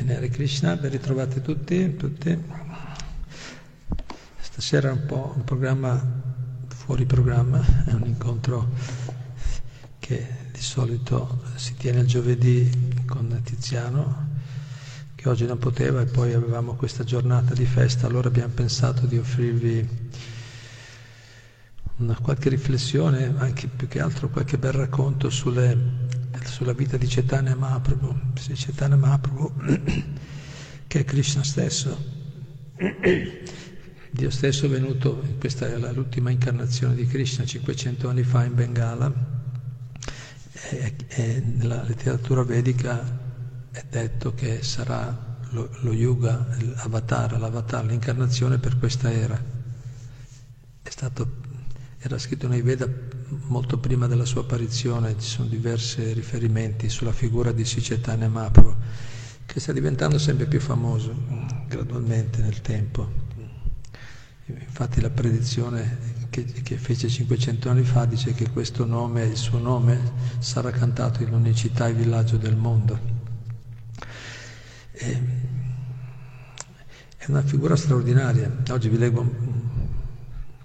Bene, Hare Krishna, ben ritrovati tutti, tutti. Stasera è un po' un programma fuori programma, è un incontro che di solito si tiene il giovedì con Tiziano, che oggi non poteva e poi avevamo questa giornata di festa, allora abbiamo pensato di offrirvi una qualche riflessione, anche più che altro qualche bel racconto sulle sulla vita di Chaitanya Mahaprabhu, Chaitanya Mahaprabhu che è Krishna stesso. Dio stesso è venuto, questa è l'ultima incarnazione di Krishna 500 anni fa in Bengala e, e nella letteratura vedica è detto che sarà lo, lo yuga, l'avatar, l'avatar, l'incarnazione per questa era. Stato, era scritto nei Veda molto prima della sua apparizione ci sono diversi riferimenti sulla figura di Sicetane Mahaprabhu, che sta diventando sempre più famoso gradualmente nel tempo. Infatti la predizione che, che, fece 500 anni fa dice che questo nome, il suo nome, sarà cantato in ogni città e villaggio del mondo. E, è una figura straordinaria. Oggi vi leggo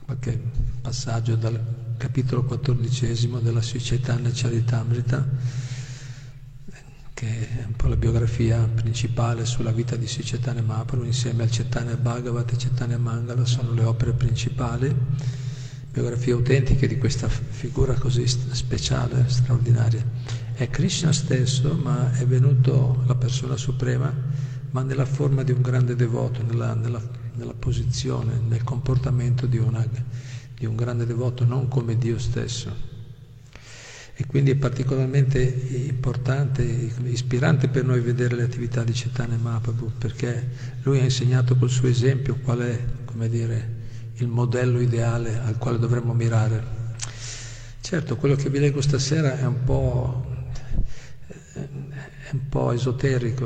qualche passaggio dal capitolo quattordicesimo della Chaitanya Charitamrita, che è un po' la biografia principale sulla vita di Chaitanya Mahaprabhu, insieme al Chaitanya Bhagavat e Chaitanya Mangala, sono le opere principali, biografie autentiche di questa figura così speciale, straordinaria. È Krishna stesso, ma è venuto la persona suprema, ma nella forma di un grande devoto, nella, nella, nella posizione, nel comportamento di una di un grande devoto, non come Dio stesso. E quindi è particolarmente importante, ispirante per noi vedere le attività di Chaitanya Mahaprabhu, perché lui ha insegnato col suo esempio qual è, come dire, il modello ideale al quale dovremmo mirare. Certo, quello che vi leggo stasera è un po', è un po esoterico,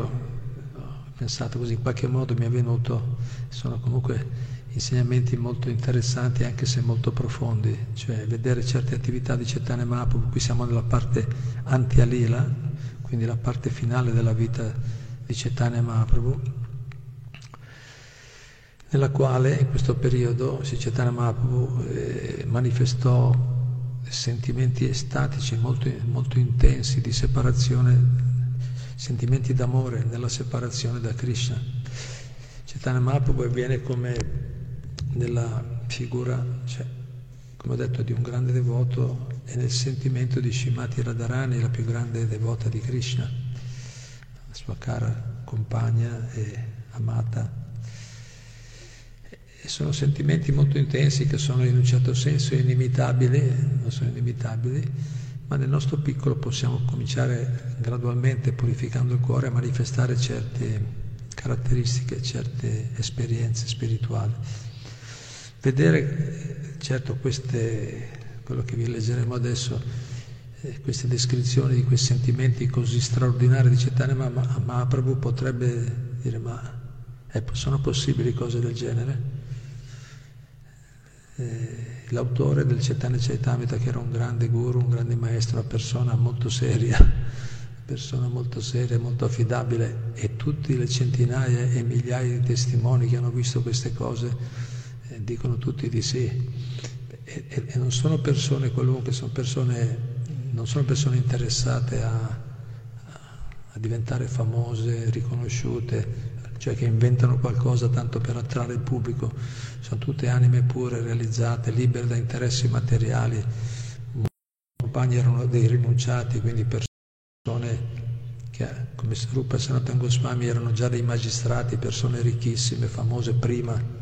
ho pensato così, in qualche modo mi è venuto, sono comunque insegnamenti molto interessanti anche se molto profondi, cioè vedere certe attività di Chaitanya Mahaprabhu, qui siamo nella parte anti-alila, quindi la parte finale della vita di Chaitanya Mahaprabhu, nella quale in questo periodo Chaitanya Mahaprabhu eh, manifestò sentimenti estatici molto, molto intensi di separazione, sentimenti d'amore nella separazione da Krishna. Chaitanya Mahaprabhu avviene come nella figura, cioè, come ho detto, di un grande devoto e nel sentimento di Shimati Radharani, la più grande devota di Krishna, la sua cara compagna e amata. E sono sentimenti molto intensi che sono in un certo senso inimitabili, non sono inimitabili, ma nel nostro piccolo possiamo cominciare gradualmente, purificando il cuore, a manifestare certe caratteristiche, certe esperienze spirituali. Vedere, certo, queste, quello che vi leggeremo adesso, eh, queste descrizioni di quei sentimenti così straordinari di Chaitanya Mahaprabhu potrebbe dire ma eh, sono possibili cose del genere? Eh, l'autore del Chaitanya Chaitamita, che era un grande guru, un grande maestro, una persona molto seria, persona molto seria, molto affidabile e tutte le centinaia e migliaia di testimoni che hanno visto queste cose dicono tutti di sì. E, e, e, non sono persone qualunque, sono persone, non sono persone interessate a, a diventare famose, riconosciute, cioè che inventano qualcosa tanto per attrarre il pubblico, sono tutte anime pure, realizzate, libere da interessi materiali. I compagni erano dei rinunciati, quindi persone che, come Rupa Sanatan Goswami, erano già dei magistrati, persone ricchissime, famose prima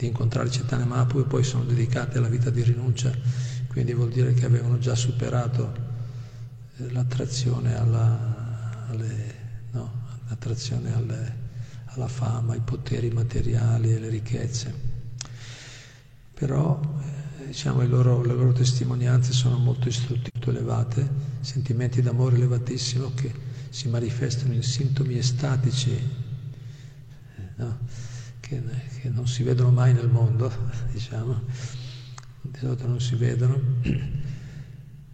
di incontrare Chaitanya Mahaprabhu e poi sono dedicate alla vita di rinuncia, quindi vuol dire che avevano già superato eh, l'attrazione alla, alle, no, l'attrazione alle, alla fama, ai poteri materiali e alle ricchezze. Però eh, diciamo, loro, le loro testimonianze sono molto istruttive, elevate, sentimenti d'amore elevatissimo che si manifestano in sintomi estatici. Eh, no? Che, che non si vedono mai nel mondo, diciamo, di solito non si vedono,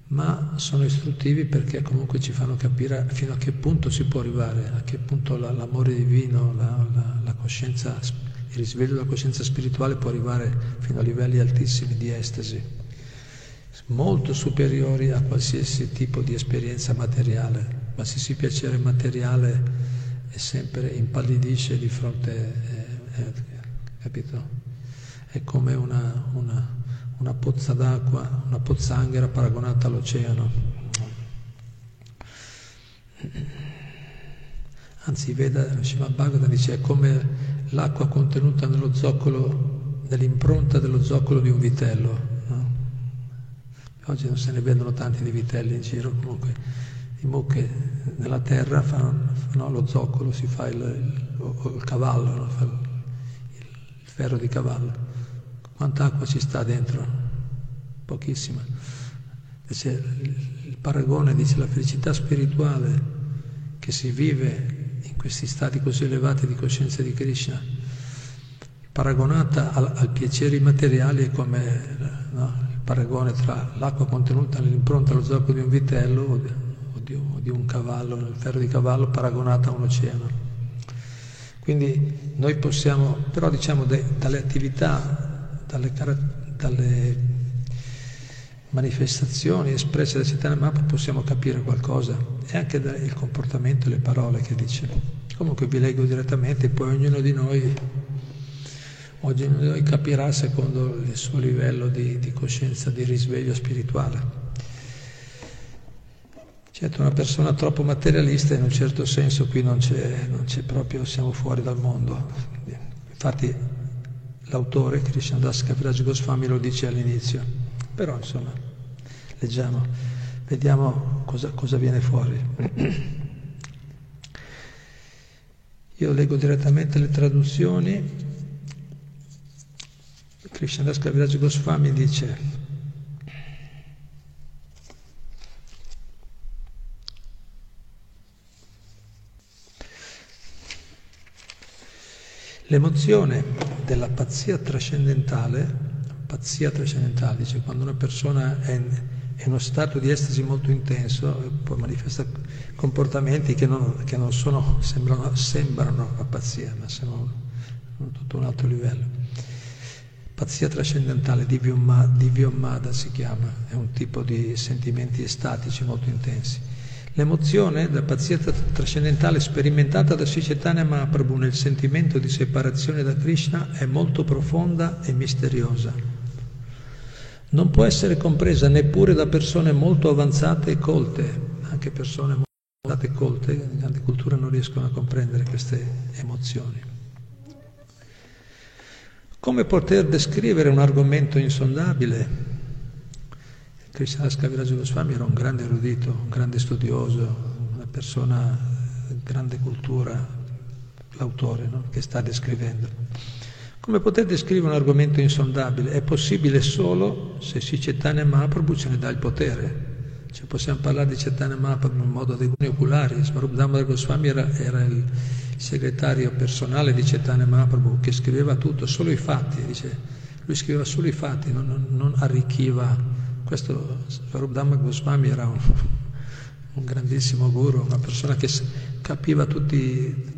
ma sono istruttivi perché comunque ci fanno capire fino a che punto si può arrivare, a che punto la, l'amore divino, la, la, la coscienza, il risveglio della coscienza spirituale può arrivare fino a livelli altissimi di estasi, molto superiori a qualsiasi tipo di esperienza materiale. Qualsiasi piacere materiale sempre impallidisce di fronte, eh, capito? È come una, una una pozza d'acqua, una pozzanghera paragonata all'oceano. Anzi, Veda Srimad Bhagavatam dice è come l'acqua contenuta nello zoccolo, nell'impronta dello zoccolo di un vitello. No? Oggi non se ne vedono tanti di vitelli in giro, comunque i mucche nella terra fanno, fanno lo zoccolo, si fa il, il, il cavallo, no? Ferro di cavallo quanta acqua ci sta dentro? Pochissima. Dice, il paragone dice la felicità spirituale che si vive in questi stati così elevati di coscienza di Krishna, paragonata al, al piaceri materiali è come no, il paragone tra l'acqua contenuta nell'impronta allo zoccolo di un vitello o di, o di, o di un cavallo, nel ferro di cavallo, paragonata a un oceano. Quindi noi possiamo, però diciamo de, dalle attività dalle, dalle manifestazioni espresse da Mahaprabhu possiamo capire qualcosa e anche dal comportamento e le parole che dice. Comunque vi leggo direttamente, poi ognuno di noi, ognuno di noi capirà secondo il suo livello di, di coscienza, di risveglio spirituale. Certo, una persona troppo materialista in un certo senso qui non c'è, non c'è proprio, siamo fuori dal mondo. Infatti L'autore, Krishnadas Kaviraj Goswami, lo dice all'inizio, però insomma, leggiamo, vediamo cosa, cosa viene fuori. Io leggo direttamente le traduzioni. Krishnadas Kaviraj Goswami dice L'emozione della pazzia trascendentale, pazzia trascendentale, dice quando una persona è in, è in uno stato di estasi molto intenso, poi manifesta comportamenti che non, che non sono, sembrano, sembrano la pazzia, ma sono tutto un altro livello. Pazzia trascendentale, Divyomada si chiama, è un tipo di sentimenti estatici molto intensi. L'emozione della pazzia trascendentale sperimentata da Sri Chaitanya Mahaprabhu nel sentimento di separazione da Krishna è molto profonda e misteriosa. Non può essere compresa neppure da persone molto avanzate e colte, anche persone molto avanzate e colte, in grandi culture non riescono a comprendere queste emozioni. Come poter descrivere un argomento insondabile? Krishnadas Kaviraj Goswami era un grande erudito, un grande studioso, una persona di grande cultura, l'autore no? che sta descrivendo. Come poter descrivere un argomento insondabile? È possibile solo se si Chaitanya Mahaprabhu ce ne dà il potere. Cioè possiamo parlare di Chaitanya Mahaprabhu in modo dei oculari. Swarup Damodar Goswami era, era, il segretario personale di Chaitanya Mahaprabhu che scriveva tutto, solo i fatti. Dice, lui scriveva solo i fatti, non, non, non arricchiva questo Svarubdhamma Goswami era un, un, grandissimo guru, una persona che capiva tutti,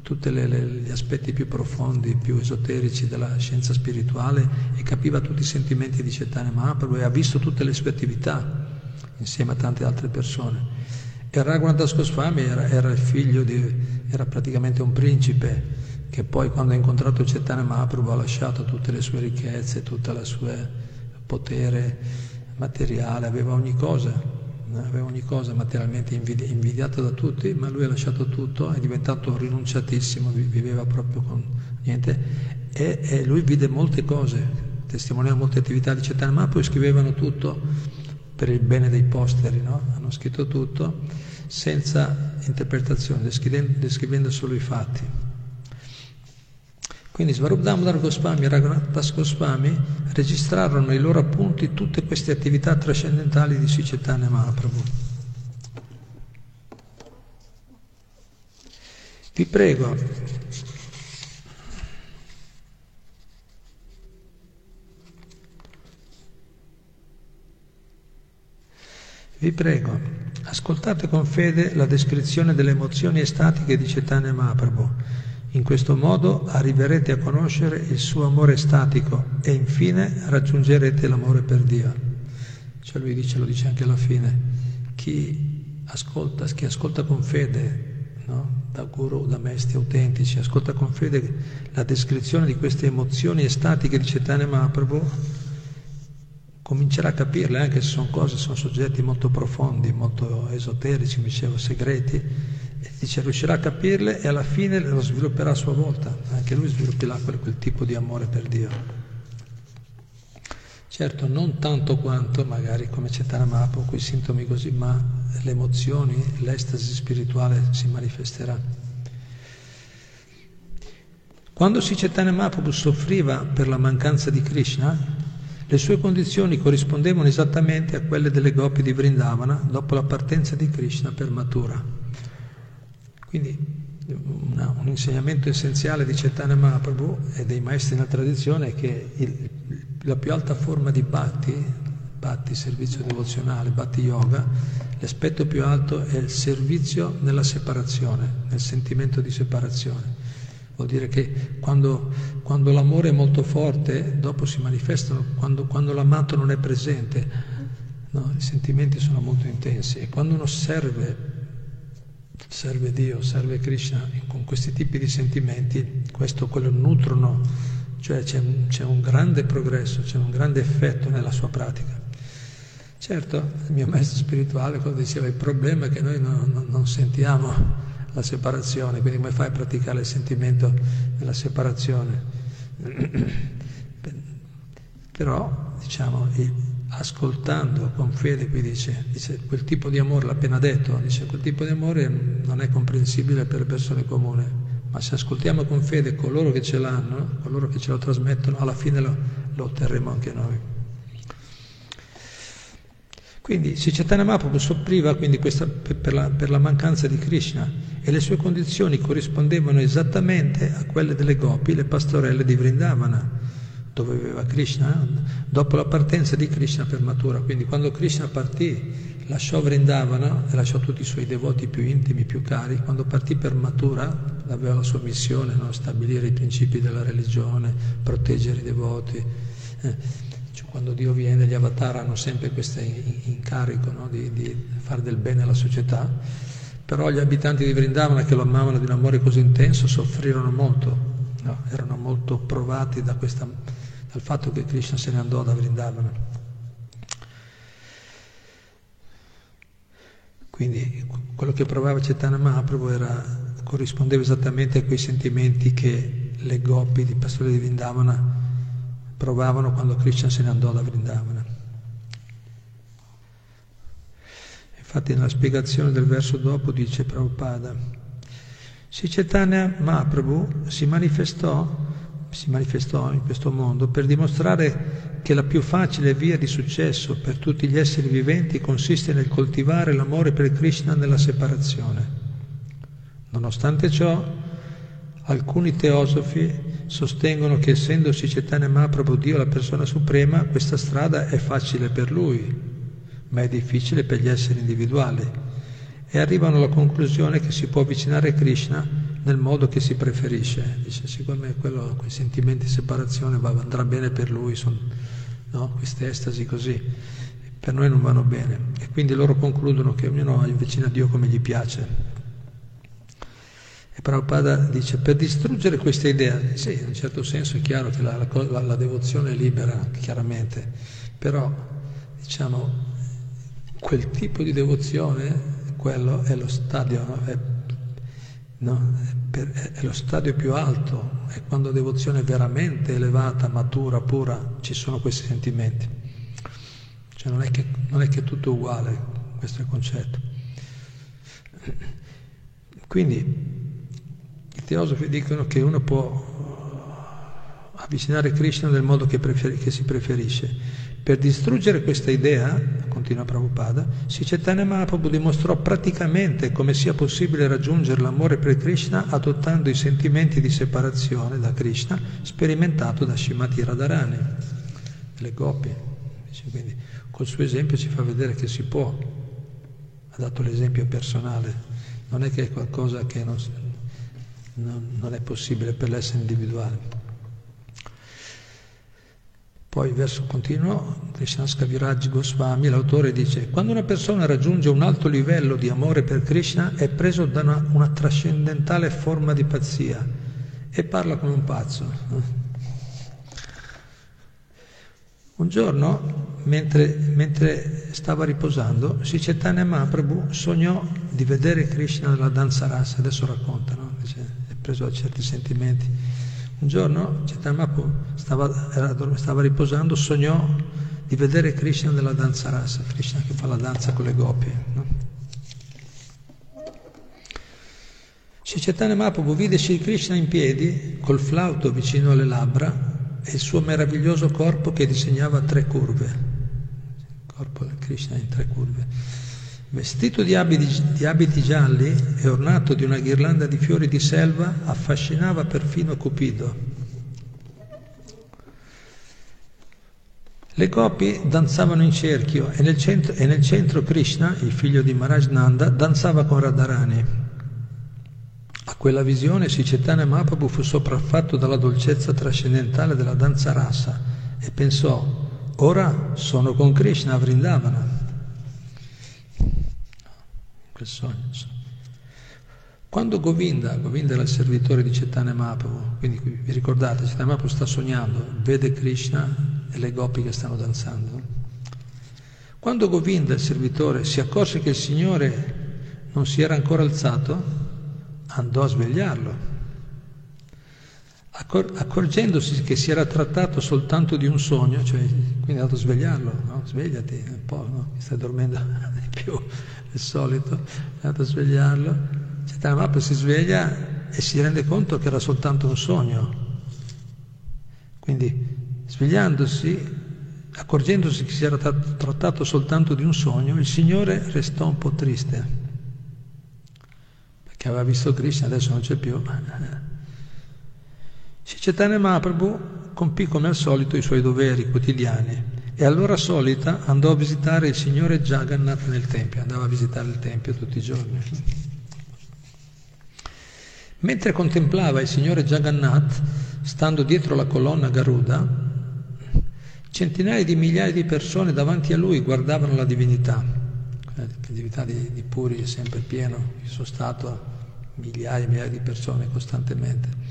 tutti gli aspetti più profondi, più esoterici della scienza spirituale e capiva tutti i sentimenti di Chaitanya Mahaprabhu e ha visto tutte le sue attività insieme a tante altre persone. E Raghunadas Goswami era, era di, era praticamente un principe che poi quando ha incontrato Chaitanya Mahaprabhu ha lasciato tutte le sue ricchezze, tutto il suo potere materiale, aveva ogni cosa, aveva ogni cosa materialmente invidi- invidiato da tutti, ma lui ha lasciato tutto, è diventato rinunciatissimo, viveva proprio con niente e, e lui vide molte cose, testimoniava molte attività di Chaitanya ma poi scrivevano tutto per il bene dei posteri, no? hanno scritto tutto senza interpretazione, descrivendo solo i fatti. Quindi Svarup Damodar Goswami e Raghunath Goswami registrarono i loro appunti tutte queste attività trascendentali di Sri Chaitanya Mahaprabhu. Vi prego, Vi prego, ascoltate con fede la descrizione delle emozioni estatiche di Chaitanya Mahaprabhu. In questo modo arriverete a conoscere il suo amore estatico e infine raggiungerete l'amore per Dio. Cioè lui dice, lo dice anche alla fine, chi ascolta, chi ascolta con fede, no? da guru, da maestri autentici, ascolta con fede la descrizione di queste emozioni estatiche di Chaitanya Mahaprabhu, comincerà a capirle, anche se sono cose, sono soggetti molto profondi, molto esoterici, mi dicevo, segreti, dice riuscirà a capirle e alla fine lo svilupperà a sua volta, anche lui svilupperà quel, quel tipo di amore per Dio. Certo, non tanto quanto magari come Cetana Mapo, quei sintomi così, ma le emozioni, l'estasi spirituale si manifesterà. Quando Sri Chaitanya soffriva per la mancanza di Krishna, le sue condizioni corrispondevano esattamente a quelle delle gopi di Vrindavana dopo la partenza di Krishna per Mathura. Quindi una, un insegnamento essenziale di Chaitanya Mahaprabhu e dei maestri nella tradizione è che il, la più alta forma di bhakti, bhakti servizio devozionale, bhakti yoga, l'aspetto più alto è il servizio nella separazione, nel sentimento di separazione. Vuol dire che quando, quando l'amore è molto forte, dopo si manifestano, quando, quando l'amato non è presente, no? i sentimenti sono molto intensi e quando uno serve, serve Dio, serve Krishna con questi tipi di sentimenti, questo quello nutrono cioè c'è un, c'è un grande progresso, c'è un grande effetto nella sua pratica. Certo, il mio maestro spirituale quando diceva il problema è che noi non, non, non sentiamo la separazione, quindi come fai a praticare il sentimento della separazione? Però, diciamo, ascoltando con fede, qui dice, dice, quel tipo di amore, l'ha appena detto, dice, quel tipo di amore non è comprensibile per le persone comuni ma se ascoltiamo con fede coloro che ce l'hanno, coloro che ce lo trasmettono, alla fine lo, lo otterremo anche noi. Quindi Sicetana Mahaprabhu quindi questa, per, la, per, la, mancanza di Krishna e le sue condizioni corrispondevano esattamente a quelle delle gopi, le pastorelle di Vrindavana, dove viveva Krishna, dopo la partenza di Krishna per Matura. Quindi quando Krishna partì lasciò Vrindavana e lasciò tutti i suoi devoti più intimi, più cari, quando partì per Matura aveva la sua missione, no? stabilire i principi della religione, proteggere i devoti. Eh, cioè, quando Dio viene, gli avatar hanno sempre questo incarico no? di, di, fare del bene alla società, però gli abitanti di Vrindavana che lo amavano di un amore così intenso soffrirono molto, no? erano molto provati da questa, dal fatto che Krishna se ne andò da Vrindavana. Quindi quello che provava Chaitanya Mahaprabhu era, corrispondeva esattamente a quei sentimenti che le gopi di Pastore di Vrindavana provavano quando Krishna se ne andò da Vrindavana. Infatti nella spiegazione del verso dopo dice Prabhupada, Sri Chaitanya Mahaprabhu si manifestò si manifestò in questo mondo per dimostrare che la più facile via di successo per tutti gli esseri viventi consiste nel coltivare l'amore per Krishna nella separazione. Nonostante ciò, alcuni teosofi sostengono che essendosi Chaitanya Mahaprabhu Dio la persona suprema, questa strada è facile per lui, ma è difficile per gli esseri individuali e arrivano alla conclusione che si può avvicinare a Krishna nel modo che si preferisce. Dice, secondo me quello, quei sentimenti di separazione va, andrà bene per lui, son, no? queste estasi così, per noi non vanno bene. E quindi loro concludono che ognuno avvicina a Dio come gli piace. E Prabhupada dice, per distruggere questa idea, sì, in un certo senso è chiaro che la, la, la devozione è libera, chiaramente, però diciamo, quel tipo di devozione, quello è lo stadio, no? è No? È lo stadio più alto, è quando devozione è veramente elevata, matura, pura, ci sono questi sentimenti. Cioè non è che, non è, che tutto è uguale, questo è il concetto. Quindi i teosofi dicono che uno può avvicinare Krishna nel modo che, prefer- che si preferisce. Per distruggere questa idea, continua Prabhupada, Sri Chaitanya Mahaprabhu dimostrò praticamente come sia possibile raggiungere l'amore per Krishna adottando i sentimenti di separazione da Krishna sperimentato da Shimati Radharani, le gopi. Quindi col suo esempio ci fa vedere che si può ha dato l'esempio personale, non è che è qualcosa che non, non, non è possibile per l'essere individuale. Poi verso continuo, Krishnaska Viraj Goswami, l'autore dice, quando una persona raggiunge un alto livello di amore per Krishna è preso da una, una trascendentale forma di pazzia e parla come un pazzo. Un giorno, mentre, mentre stava riposando, Sicetane Mahaprabhu sognò di vedere Krishna nella danza rasa, adesso raccontano, è preso da certi sentimenti un giorno Chaitanya stava, stava, riposando, sognò di vedere Krishna nella danza rasa, Krishna che fa la danza con le goppie. No? Chaitanya Mahaprabhu vide Sri Krishna in piedi, col flauto vicino alle labbra e il suo meraviglioso corpo che disegnava tre curve. Il corpo di Krishna in tre curve. Vestito di abiti, di abiti, gialli e ornato di una ghirlanda di fiori di selva, affascinava perfino Cupido. Le coppie danzavano in cerchio e nel, centro, e nel centro Krishna, il figlio di Maharaj Nanda, danzava con Radharani. A quella visione Sicetana Mahaprabhu fu sopraffatto dalla dolcezza trascendentale della danza rasa e pensò, ora sono con Krishna a Vrindavana quel sogno. Quando Govinda, Govinda era il servitore di Chaitanya Mahaprabhu, quindi vi ricordate, Chaitanya Mahaprabhu sta sognando, vede Krishna e le gopi che stanno danzando. Quando Govinda, il servitore, si accorse che il Signore non si era ancora alzato, andò a svegliarlo. Accor- accorgendosi che si era trattato soltanto di un sogno, cioè, quindi è andato a svegliarlo, no? svegliati un po', no? mi stai dormendo di più, il solito, è andato a svegliarlo, Mahaprabhu si sveglia e si rende conto che era soltanto un sogno. Quindi svegliandosi, accorgendosi che si era trattato soltanto di un sogno, il Signore restò un po' triste, perché aveva visto Krishna, adesso non c'è più. Chaitanya Mahaprabhu compì come al solito i suoi doveri quotidiani e all'ora solita andò a visitare il signore Jagannath nel Tempio, andava a visitare il Tempio tutti i giorni. Mentre contemplava il signore Jagannath, stando dietro la colonna Garuda, centinaia di migliaia di persone davanti a lui guardavano la divinità. La divinità di, di Puri è sempre pieno, io sono stato migliaia e migliaia di persone costantemente.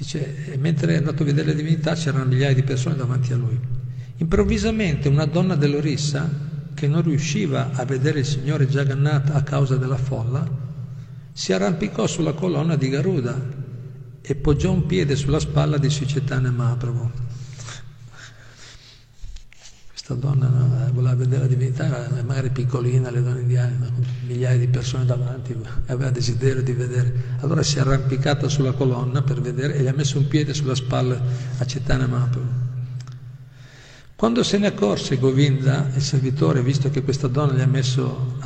Dice, mentre è andato a vedere la divinità c'erano migliaia di persone davanti a lui. Improvvisamente una donna dell'Orissa, che non riusciva a vedere il signore Jagannath a causa della folla, si arrampicò sulla colonna di Garuda e poggiò un piede sulla spalla di Sucetana Mahaprabhu questa donna eh, voleva vedere la divinità, era magari piccolina, le donne indiane, con migliaia di persone davanti, aveva desiderio di vedere. Allora si è arrampicata sulla colonna per vedere e gli ha messo un piede sulla spalla a Cetana Mahaprabhu. Quando se ne accorse Govinda, il servitore, visto che questa donna gli ha messo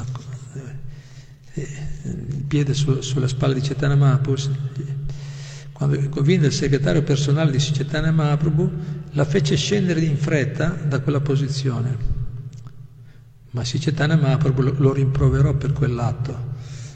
eh, il piede su, sulla spalla di Cetana Mahaprabhu, quando Govinda, il segretario personale di Chaitanya Mahaprabhu, la fece scendere in fretta da quella posizione. Ma Chaitanya Mahaprabhu lo rimproverò per quell'atto,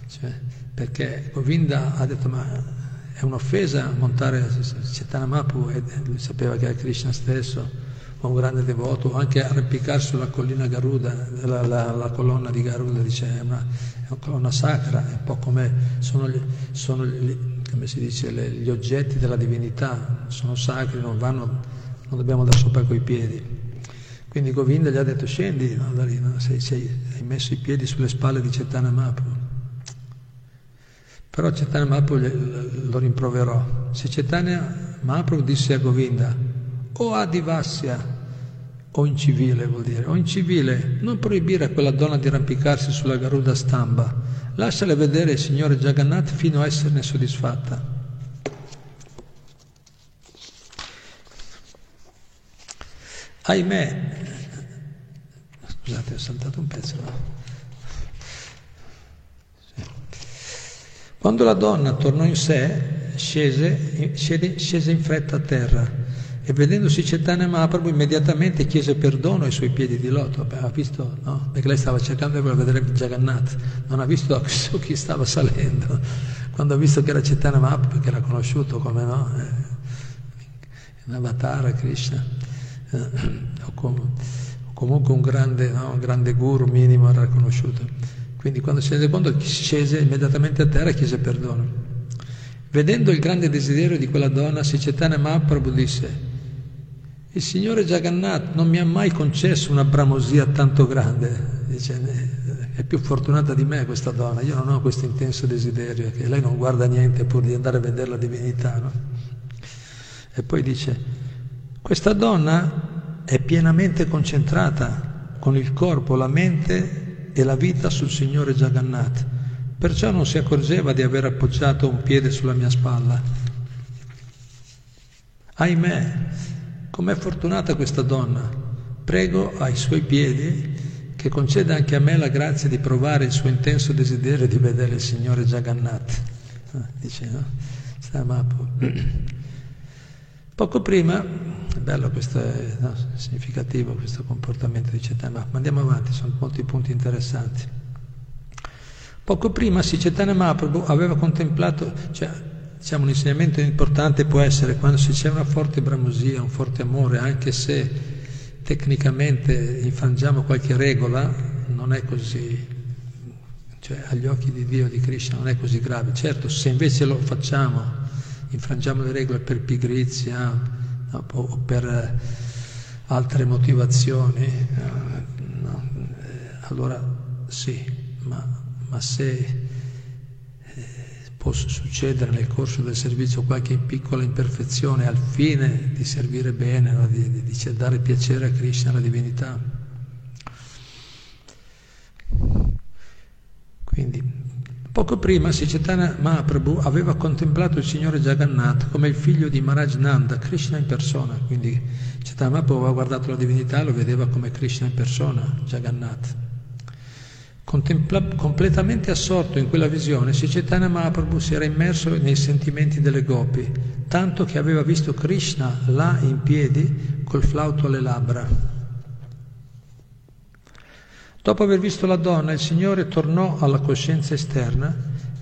cioè, perché Govinda ha detto ma è un'offesa montare Chaitanya Mahaprabhu, e lui sapeva che era Krishna stesso, un grande devoto, anche arrampicarsi sulla collina Garuda, la, la, la, colonna di Garuda, dice, è una, è una colonna sacra, è un po' come sono, gli, sono gli, come dice, le, gli oggetti della divinità, sono sacri, non, vanno, non dobbiamo andare sopra coi piedi. Quindi Govinda gli ha detto scendi, no, da lì, no, sei, sei, hai messo i piedi sulle spalle di Cetana Mahaprabhu. Però Cetana Mahaprabhu lo rimproverò. Se Cetana Mahaprabhu disse a Govinda, o adivasya, o incivile vuol dire, o incivile, non proibire a quella donna di arrampicarsi sulla Garuda Stamba, lasciale vedere il Signore Jagannath fino a esserne soddisfatta. Ahimè, scusate, ho saltato un pezzo. No? Quando la donna tornò in sé, scese, scese in fretta a terra e vedendosi Chaitanya Mahaprabhu immediatamente chiese perdono ai suoi piedi di loto, ha visto, no? Perché lei stava cercando di vedere Jagannath, non ha visto chi stava salendo. Quando ha visto che era Chaitanya Mahaprabhu, che era conosciuto come no? un avatar Krishna, eh, o, com- o, comunque un grande, no? un grande guru minimo era conosciuto. Quindi quando si rende conto scese immediatamente a terra e chiese perdono. Vedendo il grande desiderio di quella donna, Sicetana Mahaprabhu disse il Signore Jagannath non mi ha mai concesso una bramosia tanto grande, dice, è più fortunata di me questa donna, io non ho questo intenso desiderio, che lei non guarda niente pur di andare a vedere la divinità. No? E poi dice, questa donna è pienamente concentrata con il corpo, la mente e la vita sul Signore Jagannath, perciò non si accorgeva di aver appoggiato un piede sulla mia spalla. Ahimè, Com'è fortunata questa donna. Prego ai suoi piedi che conceda anche a me la grazia di provare il suo intenso desiderio di vedere il Signore Jagannath. Ah, dice, no? Poco prima, è bello questo, è no, significativo questo comportamento di Chaitanya, ma andiamo avanti, sono molti punti interessanti. Poco prima Sicetana Mahaprabhu aveva contemplato, cioè diciamo, un insegnamento importante può essere quando c'è una forte bramosia, un forte amore, anche se tecnicamente infrangiamo qualche regola, non è così, cioè agli occhi di Dio, di Krishna, non è così grave. Certo, se invece lo facciamo, infrangiamo le regole per pigrizia no, o per altre motivazioni, no, allora sì, ma, ma se può succedere nel corso del servizio qualche piccola imperfezione al fine di servire bene, no? di, di, di dare piacere a Krishna, alla divinità. Quindi, poco prima Sicetana Mahaprabhu aveva contemplato il Signore Jagannath come il figlio di Maharaj Nanda, Krishna in persona. Quindi Chaitanya Mahaprabhu aveva guardato la divinità e lo vedeva come Krishna in persona, Jagannath. Contempla- completamente assorto in quella visione, Sicetana Mahaprabhu si era immerso nei sentimenti delle gopi, tanto che aveva visto Krishna là in piedi col flauto alle labbra. Dopo aver visto la donna, il Signore tornò alla coscienza esterna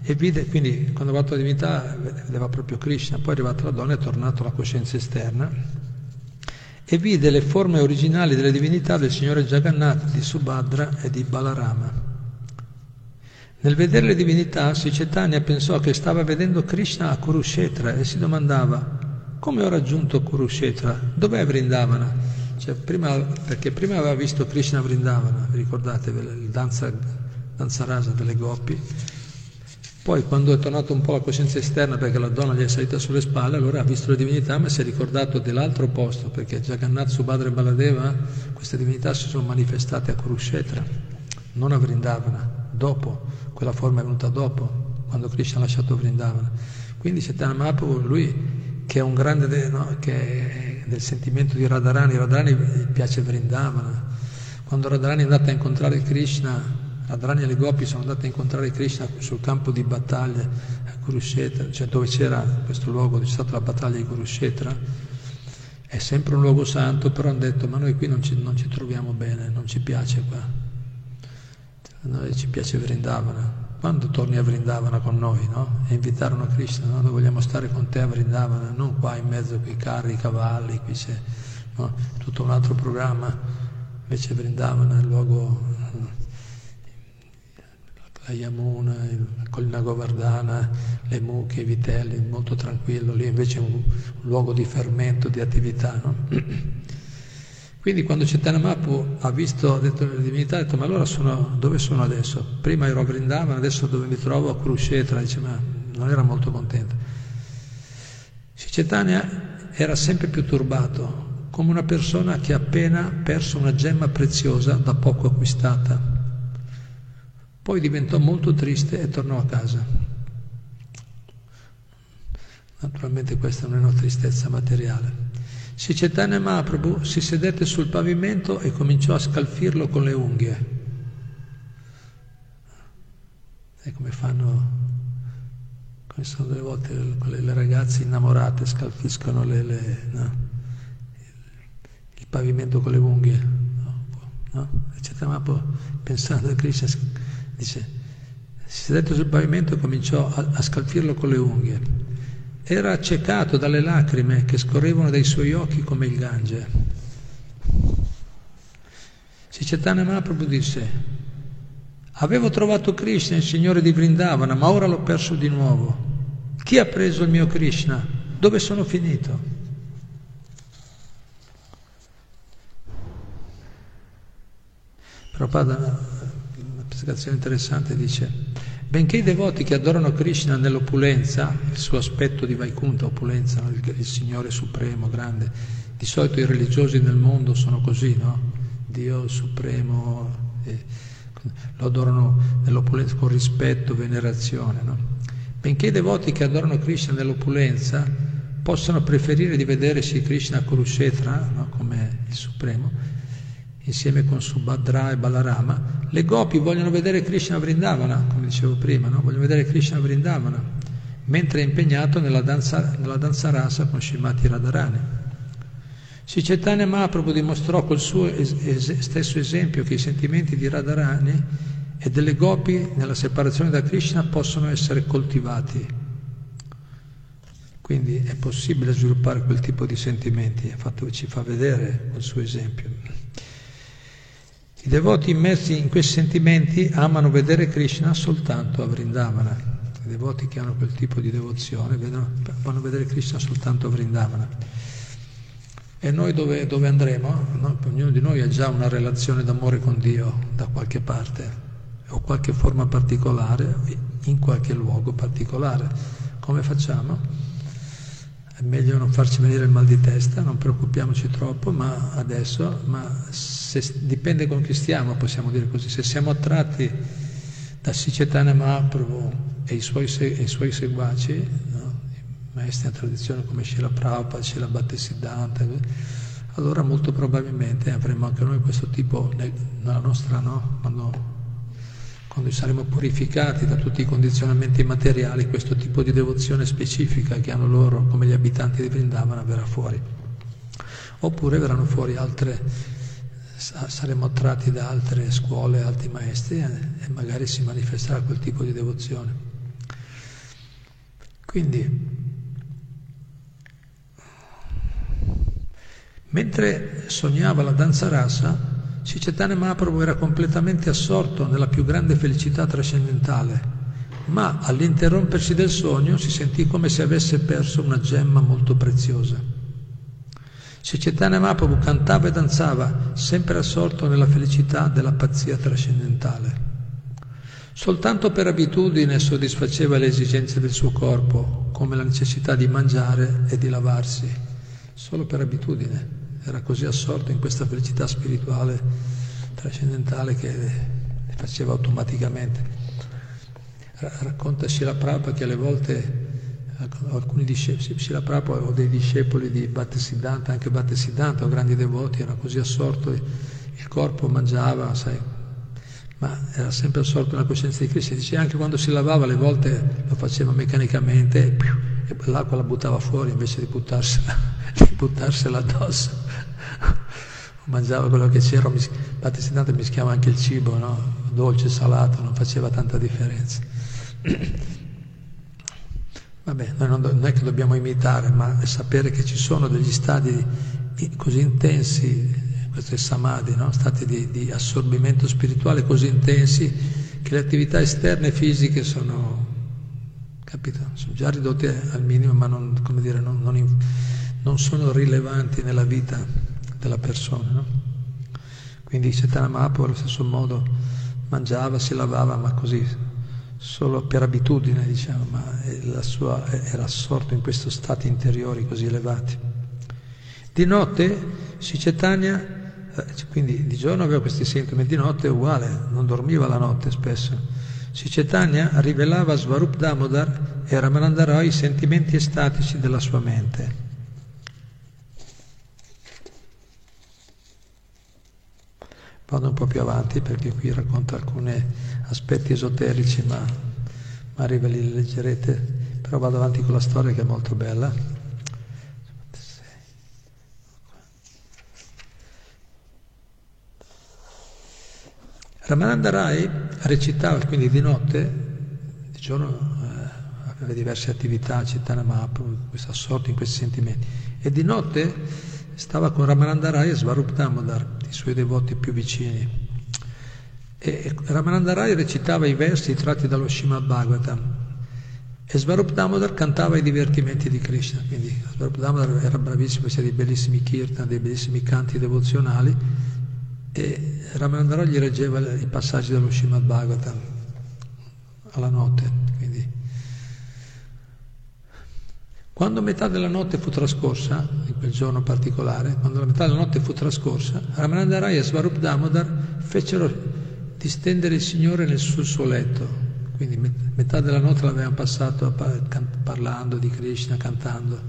e vide, quindi quando ha fatto la divinità vedeva proprio Krishna, poi è arrivata la donna e è tornato alla coscienza esterna e vide le forme originali delle divinità del Signore Jagannath, di Subhadra e di Balarama. Nel vedere le divinità, Sicetania pensò che stava vedendo Krishna a Kurukshetra e si domandava come ho raggiunto Kurukshetra? Dov'è Vrindavana? Cioè, prima, perché prima aveva visto Krishna Vrindavana, ricordate il danza, danza rasa delle gopi, poi quando è tornato un po' la coscienza esterna perché la donna gli è salita sulle spalle, allora ha visto le divinità ma si è ricordato dell'altro posto, perché Jagannath, Subhadra e Baladeva, queste divinità si sono manifestate a Kurukshetra, non a Vrindavana, dopo quella forma è venuta dopo, quando Krishna ha lasciato Vrindavana. Quindi Chaitanya Mahaprabhu, lui che è un grande no, che è del sentimento di Radharani, Radharani piace Vrindavana. Quando Radharani è andata a incontrare Krishna, Radharani e le Gopi sono andate a incontrare Krishna sul campo di battaglia a Kurukshetra, cioè dove c'era questo luogo, dove c'è stata la battaglia di Kurukshetra, è sempre un luogo santo, però hanno detto ma noi qui non ci, non ci troviamo bene, non ci piace qua a noi ci piace Vrindavana. Quando torni a Vrindavana con noi, no? E invitarono Krishna, no? Noi vogliamo stare con te a Vrindavana, non qua in mezzo ai carri, i cavalli, qui c'è no? tutto un altro programma. Invece Vrindavana è il luogo, la Yamuna, la collina Govardhana, le mucche, i vitelli, molto tranquillo, lì invece è un, un luogo di fermento, di attività, no? Quindi quando Chaitanya ha visto, detto le divinità, ha detto ma allora sono, dove sono adesso? Prima ero a Vrindavana, adesso dove mi trovo a Kurukshetra, dice ma non era molto contento. Chaitanya era sempre più turbato, come una persona che ha appena perso una gemma preziosa da poco acquistata. Poi diventò molto triste e tornò a casa. Naturalmente questa non è una tristezza materiale. Sri Chaitanya Mahaprabhu si sedette sul pavimento e cominciò a scalfirlo con le unghie. Sai come fanno, come sono delle volte le, le ragazze innamorate, scalfiscono le, le, no? il pavimento con le unghie, no? no? Chaitanya Mahaprabhu pensando a Krishna dice si sedette sul pavimento e cominciò a, a scalfirlo con le unghie. Era accecato dalle lacrime che scorrevano dai suoi occhi come il Gange. Chaitanya Mahaprabhu disse Avevo trovato Krishna, il Signore di Vrindavana, ma ora l'ho perso di nuovo. Chi ha preso il mio Krishna? Dove sono finito? Prabhupada, una spiegazione interessante, dice, benché i devoti che adorano Krishna nell'opulenza, il suo aspetto di Vaikunta, opulenza, il, il Signore supremo, grande, di solito i religiosi nel mondo sono così, no? Dio supremo... Eh, lo adorano nell'opulenza con rispetto, venerazione. No? Benché i devoti che adorano Krishna nell'opulenza possano preferire di vedere Sri Krishna Kurukshetra no? come il Supremo, insieme con Subhadra e Balarama, le gopi vogliono vedere Krishna Vrindavana, come dicevo prima, no? vogliono vedere Krishna Vrindavana, mentre è impegnato nella danza, nella danza rasa con Shimati Radharani. Sri Chaitanya Mahaprabhu dimostrò col suo es- es- stesso esempio che i sentimenti di Radharani e delle gopi nella separazione da Krishna possono essere coltivati. Quindi è possibile sviluppare quel tipo di sentimenti, fatto, ci fa vedere col suo esempio. I devoti immersi in questi sentimenti amano vedere Krishna soltanto a Vrindavana. I devoti che hanno quel tipo di devozione vedono, vanno a vedere Krishna soltanto a Vrindavana. E noi dove, dove andremo? No? Ognuno di noi ha già una relazione d'amore con Dio da qualche parte, o qualche forma particolare, in qualche luogo particolare. Come facciamo? È meglio non farci venire il mal di testa, non preoccupiamoci troppo, ma adesso, ma se, dipende con chi stiamo, possiamo dire così. Se siamo attratti da Sicetana Mahaprabhu e i suoi, e i suoi seguaci, no? maestri della tradizione come Shila Prabhupada, Shila Bhattisiddhanta, allora molto probabilmente avremo anche noi questo tipo nella nostra, no? Quando, quando saremo purificati da tutti i condizionamenti materiali, questo tipo di devozione specifica che hanno loro come gli abitanti di Vrindavana verrà fuori. Oppure verranno fuori altre, saremo attratti da altre scuole, altri maestri e magari si manifesterà quel tipo di devozione. Quindi Mentre sognava la danza rasa, Sicetane Mahaprabhu era completamente assorto nella più grande felicità trascendentale, ma all'interrompersi del sogno si sentì come se avesse perso una gemma molto preziosa. Sicetane Mahaprabhu cantava e danzava, sempre assorto nella felicità della pazzia trascendentale. Soltanto per abitudine soddisfaceva le esigenze del suo corpo, come la necessità di mangiare e di lavarsi, solo per abitudine era così assorto in questa felicità spirituale trascendentale che le faceva automaticamente. Racconta Srila Prabhupada che alle volte alcuni discepoli, Srila Prabhupada o dei discepoli di Bhattisiddhanta, anche Bhattisiddhanta o grandi devoti, era così assorto, il corpo mangiava, sai, ma era sempre assorto nella coscienza di Cristo. Dice anche quando si lavava, alle volte lo faceva meccanicamente e l'acqua la buttava fuori invece di buttarsela, di buttarsela addosso. Mangiava quello che c'era, Battistinato mischiava anche il cibo, no? dolce, salato, non faceva tanta differenza. Vabbè, noi non, non, è che dobbiamo imitare, ma sapere che ci sono degli stadi così intensi, questi samadhi, no? stati di, di, assorbimento spirituale così intensi, che le attività esterne fisiche sono, capito? sono già ridotte al minimo, ma non, dire, non, non sono rilevanti nella vita della persona. No? Quindi Chaitanya Mahaprabhu allo stesso modo mangiava, si lavava, ma così, solo per abitudine, diciamo, ma sua, era assorto in questi stati interiori così elevati. Di notte si Chaitanya, eh, quindi di giorno aveva questi sintomi, di notte è uguale, non dormiva la notte spesso. Si Chaitanya rivelava a Svarup Damodar e Ramanandarò i sentimenti estatici della sua mente. Vado un po' più avanti perché qui racconta alcuni aspetti esoterici, ma, magari ve li leggerete. Però vado avanti con la storia che è molto bella. Ramananda Rai recitava quindi di notte, di giorno eh, aveva diverse attività, a Cittana Mahaprabhu, questo assorto in questi sentimenti, e di notte stava con Ramananda Rai e Svarupdamodar, i suoi devoti più vicini. E Ramananda Rai recitava i versi tratti dallo Srimad Bhagavatam e Svarup Damodar cantava i divertimenti di Krishna, quindi Svarup Damodar era bravissimo, faceva dei bellissimi kirtan, dei bellissimi canti devozionali e Ramananda Rai gli reggeva i passaggi dello Srimad Bhagavatam alla notte. Quindi. Quando metà della notte fu trascorsa, in quel giorno particolare, quando la metà della notte fu trascorsa, Ramananda Rai e Svarup Damodar fecero distendere il Signore nel suo, suo letto. Quindi metà della notte l'avevano passato parlando di Krishna, cantando.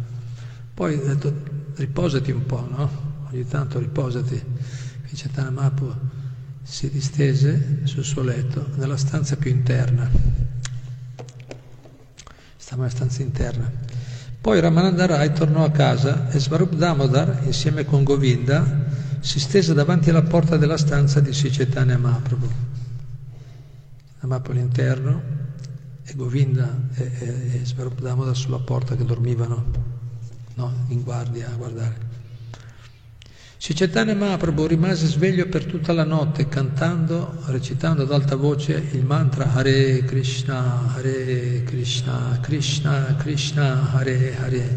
Poi ha detto riposati un po', no? Ogni tanto riposati. E Chaitanya Mahaprabhu si distese sul suo letto nella stanza più interna. Stava nella stanza interna. Poi Ramananda Rai tornò a casa e Svarup Damodar, insieme con Govinda, si stese davanti alla porta della stanza di Sicetania Mahaprabhu. Mahaprabhu all'interno e Govinda e, e, e Svarupadamoda sulla porta che dormivano no, in guardia a guardare. Sicetania Mahaprabhu rimase sveglio per tutta la notte cantando, recitando ad alta voce il mantra Hare Krishna, Hare Krishna, Krishna Krishna, Hare Hare,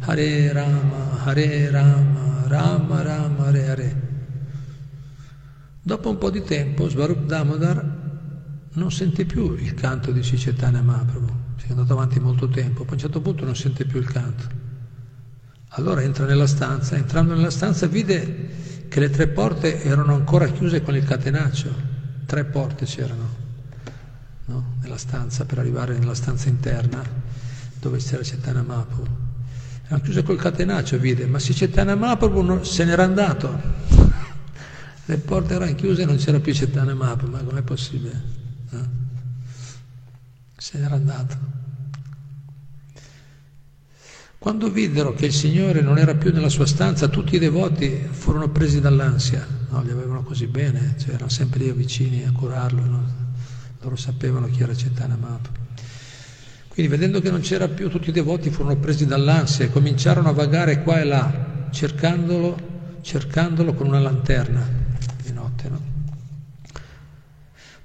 Hare Rama, Hare Rama, Rama Rama Hare Hare. Dopo un po' di tempo Svarup Damodar non sente più il canto di Sicetana Mahaprabhu, si è andato avanti molto tempo, poi a un certo punto non sente più il canto. Allora entra nella stanza, entrando nella stanza vide che le tre porte erano ancora chiuse con il catenaccio, tre porte c'erano no? nella stanza per arrivare nella stanza interna dove c'era Chaitanya Mahaprabhu erano chiuse col catenaccio, vide, ma se Chaitanya Mahaprabhu se n'era andato. Le porte erano chiuse e non c'era più Chaitanya Mahaprabhu, ma com'è possibile? Eh? Se n'era andato. Quando videro che il Signore non era più nella sua stanza, tutti i devoti furono presi dall'ansia, no? li avevano così bene, cioè erano sempre lì vicini a curarlo, no? loro sapevano chi era Chaitanya Mahaprabhu. Quindi vedendo che non c'era più, tutti i devoti furono presi dall'ansia e cominciarono a vagare qua e là, cercandolo, cercandolo con una lanterna di notte. No?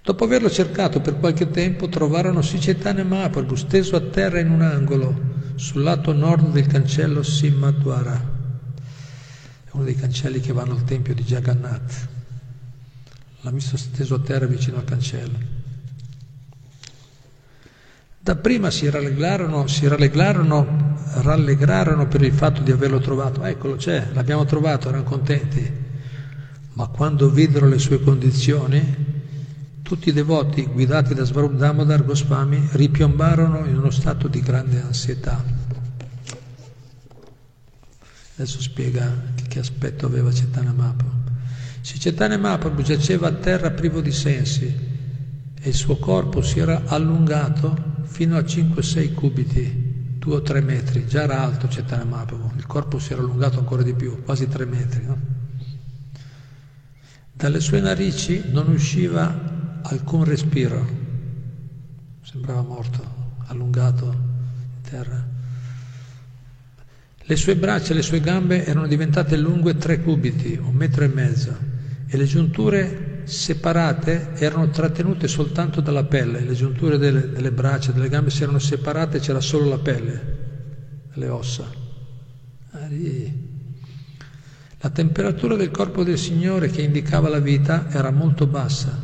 Dopo averlo cercato per qualche tempo, trovarono Sicetane Mahaprabhu steso a terra in un angolo, sul lato nord del cancello Simmadwara, è uno dei cancelli che vanno al tempio di Jagannath. L'ha visto steso a terra vicino al cancello. Dapprima si rallegrarono, si rallegrarono, rallegrarono per il fatto di averlo trovato. Eccolo, c'è, l'abbiamo trovato, erano contenti. Ma quando videro le sue condizioni, tutti i devoti guidati da Svarup Damodar Goswami ripiombarono in uno stato di grande ansietà. Adesso spiega che aspetto aveva Chaitanya Mahaprabhu. Se Chaitanya Mahaprabhu giaceva a terra privo di sensi e il suo corpo si era allungato fino a 5-6 cubiti, 2 o 3 metri, già era alto Chaitanya Mahaprabhu, il corpo si era allungato ancora di più, quasi 3 metri. No? Dalle sue narici non usciva alcun respiro, sembrava morto, allungato in terra. Le sue braccia e le sue gambe erano diventate lunghe 3 cubiti, un metro e mezzo, e le giunture separate erano trattenute soltanto dalla pelle, le giunture delle, delle braccia, delle gambe si erano separate, c'era solo la pelle, le ossa. La temperatura del corpo del Signore che indicava la vita era molto bassa,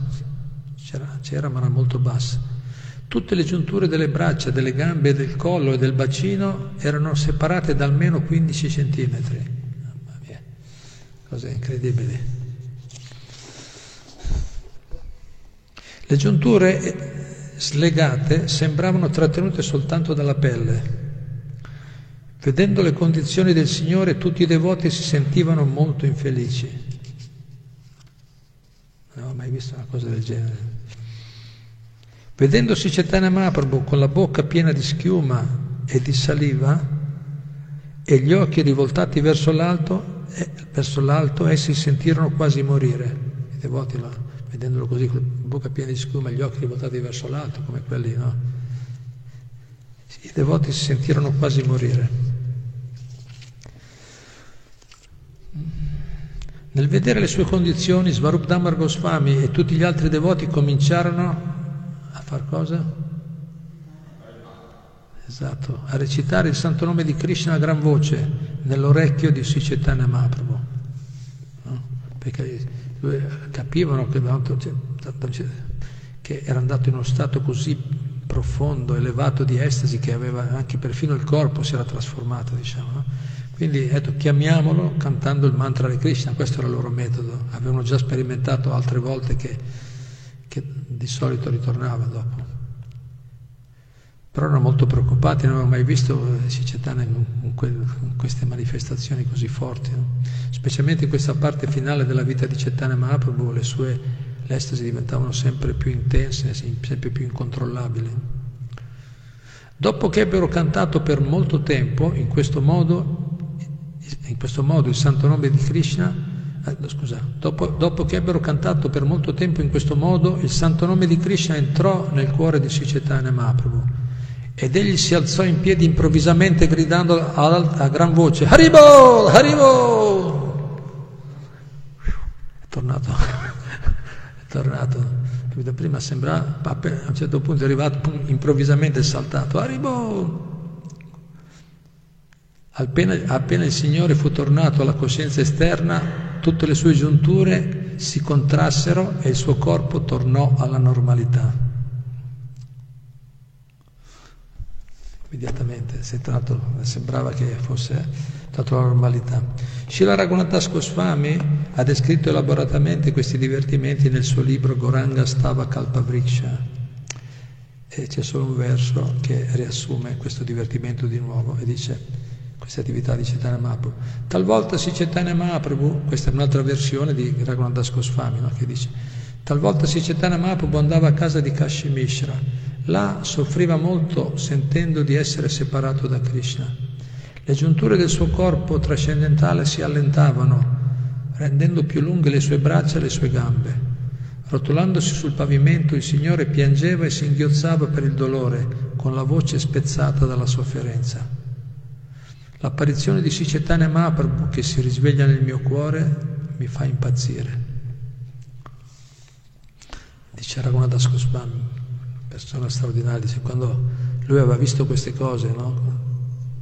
c'era, c'era ma era molto bassa. Tutte le giunture delle braccia, delle gambe, del collo e del bacino erano separate da almeno 15 centimetri. Mamma mia, cose incredibili. Le giunture slegate sembravano trattenute soltanto dalla pelle. Vedendo le condizioni del Signore, tutti i devoti si sentivano molto infelici. Non avevo mai visto una cosa del genere. Vedendosi Chaitanya Mahaprabhu con la bocca piena di schiuma e di saliva e gli occhi rivoltati verso l'alto, eh, verso l'alto essi sentirono quasi morire. I devoti lo vedendolo così, con bocca piena di schiuma, gli occhi rivoltati verso l'alto, come quelli, no? I devoti si sentirono quasi morire. Nel vedere le sue condizioni, Svarupdamar Goswami e tutti gli altri devoti cominciarono a far cosa? Esatto, a recitare il santo nome di Krishna a gran voce nell'orecchio di Sri Chaitanya Mahaprabhu. No? Perché capivano che, che era andato in uno stato così profondo, elevato di estasi che aveva anche perfino il corpo si era trasformato, diciamo. No? Quindi ecco, chiamiamolo cantando il mantra di Krishna, questo era il loro metodo. Avevano già sperimentato altre volte che, che di solito ritornava dopo però erano molto preoccupati, non avevano mai visto Cicetana in, in, in, queste manifestazioni così forti, no? specialmente in questa parte finale della vita di Cetana Mahaprabhu, le sue l'estasi diventavano sempre più intense, sempre più incontrollabili. Dopo che ebbero cantato per molto tempo, in questo modo, in questo modo il santo nome di Krishna, eh, scusa, dopo, dopo, che ebbero cantato per molto tempo in questo modo, il santo nome di Krishna entrò nel cuore di Sicetana Mahaprabhu ed egli si alzò in piedi improvvisamente gridando a, a gran voce Haribo! Haribo! È tornato, è tornato. Prima sembrava, a un certo punto è arrivato, improvvisamente è saltato Haribo! Appena, appena il Signore fu tornato alla coscienza esterna, tutte le sue giunture si contrassero e il suo corpo tornò alla normalità. Immediatamente, si è sembrava che fosse stato la normalità. Shila Raghunathas Goswami ha descritto elaboratamente questi divertimenti nel suo libro Goranga Stava Kalpavriksha e c'è solo un verso che riassume questo divertimento di nuovo e dice queste attività di Chaitanya Mahaprabhu. Talvolta si Chaitanya Mahaprabhu, questa è un'altra versione di Raghunathas Goswami, no? che dice talvolta si Chaitanya Mahaprabhu andava a casa di Kashi Mishra Là soffriva molto sentendo di essere separato da Krishna. Le giunture del suo corpo trascendentale si allentavano, rendendo più lunghe le sue braccia e le sue gambe. Rotolandosi sul pavimento, il Signore piangeva e singhiozzava per il dolore, con la voce spezzata dalla sofferenza. L'apparizione di Sicetane Mahaprabhu che si risveglia nel mio cuore mi fa impazzire. Dice Raghunadas Goswami persona straordinaria, dice, quando lui aveva visto queste cose, no?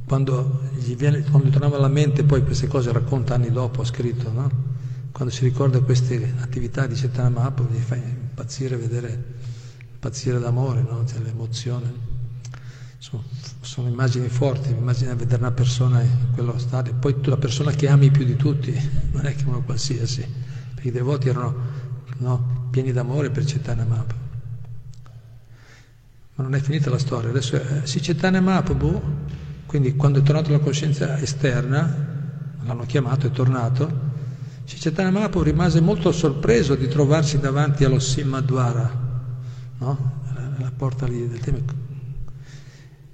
quando, gli viene, quando tornava alla mente poi queste cose racconta anni dopo, ha scritto, no? quando si ricorda queste attività di Chaitanya Mahaprabhu gli fa impazzire vedere, impazzire d'amore, no? cioè, l'emozione. Sono, immagini forti, immagina vedere una persona in quello stadio, poi tu la persona che ami più di tutti, non è che uno qualsiasi, perché i devoti erano no, pieni d'amore per Mahaprabhu. Ma non è finita la storia. Adesso eh, Sicetane Mahaprabhu, quindi quando è tornato alla coscienza esterna, l'hanno chiamato, è tornato, Sicetane Mahaprabhu rimase molto sorpreso di trovarsi davanti allo Simmadwara, no? la porta lì del Temec.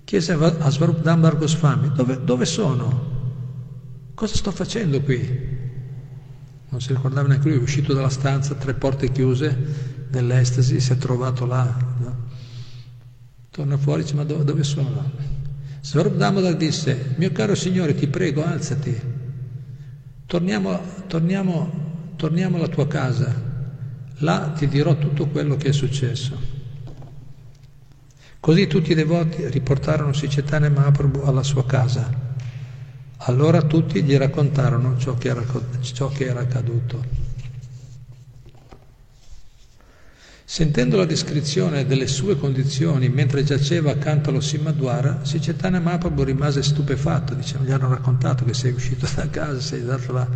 Chiese a Svarupdambar Goswami, dove, dove sono? Cosa sto facendo qui? Non si ricordava neanche lui, è uscito dalla stanza, tre porte chiuse, nell'estasi, si è trovato là. No? Torna fuori dice, ma dove, dove sono? Svarup Damodar disse, mio caro Signore, ti prego, alzati, torniamo, torniamo, torniamo alla tua casa, là ti dirò tutto quello che è successo. Così tutti i devoti riportarono Sicetane Mahaprabhu alla sua casa. Allora tutti gli raccontarono ciò che era, ciò che era accaduto. Sentendo la descrizione delle sue condizioni mentre giaceva accanto allo Simmadwara, Sicetana Mahaprabhu rimase stupefatto, diciamo, gli hanno raccontato che sei uscito da casa, sei andato là,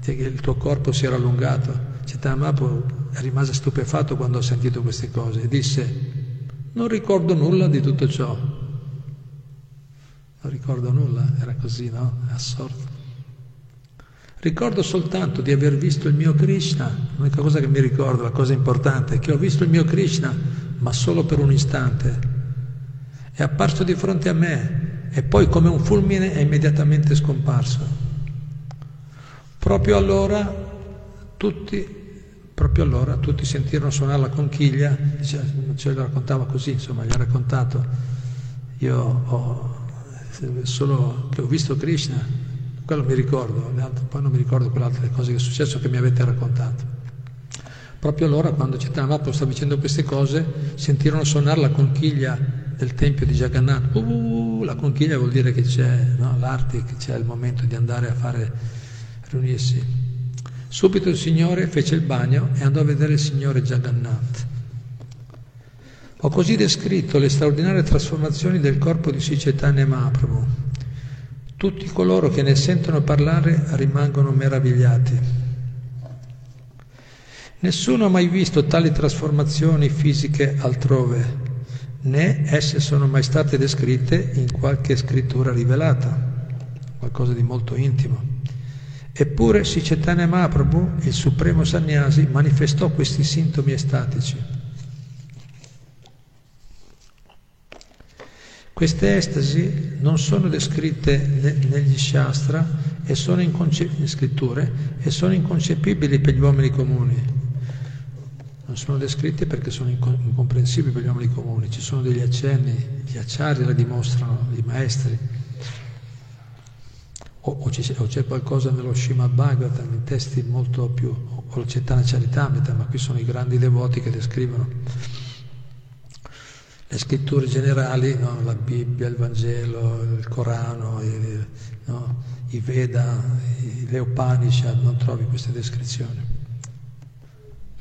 che il tuo corpo si era allungato. Sicetana Mahaprabhu rimase stupefatto quando ha sentito queste cose e disse, non ricordo nulla di tutto ciò. Non ricordo nulla, era così, no? Assorto. Ricordo soltanto di aver visto il mio Krishna, l'unica cosa che mi ricordo, la cosa importante, è che ho visto il mio Krishna, ma solo per un istante. È apparso di fronte a me e poi come un fulmine è immediatamente scomparso. Proprio allora tutti, Proprio allora tutti sentirono suonare la conchiglia, ce lo raccontava così, insomma, gli ha raccontato, io ho, solo che ho visto Krishna, quello mi ricordo, poi non mi ricordo quelle altre cose che è successo che mi avete raccontato. Proprio allora, quando Chaitanya Mahaprabhu stava dicendo queste cose, sentirono suonare la conchiglia del tempio di Jagannath. Uh, la conchiglia vuol dire che c'è no, l'arte, che c'è il momento di andare a fare, riunirsi. Subito il Signore fece il bagno e andò a vedere il Signore Jagannath. Ho così descritto le straordinarie trasformazioni del corpo di Sri Chaitanya Mahaprabhu. Tutti coloro che ne sentono parlare rimangono meravigliati. Nessuno ha mai visto tali trasformazioni fisiche altrove, né esse sono mai state descritte in qualche scrittura rivelata, qualcosa di molto intimo. Eppure Sicetane Mahaprabhu, il supremo sannyasi, manifestò questi sintomi estatici. Queste estasi non sono descritte negli Shastra e sono inconce- in scritture e sono inconcepibili per gli uomini comuni. Non sono descritte perché sono incomprensibili per gli uomini comuni, ci sono degli accenni, gli acciari la dimostrano, i maestri, o, o, o c'è qualcosa nello Srimad Bhagavatam, in testi molto più, o il Cetana Charitamrita, ma qui sono i grandi devoti che descrivono le scritture generali, no? la Bibbia, il Vangelo, il Corano, i, no? i Veda, le Upanishad, non trovi queste descrizioni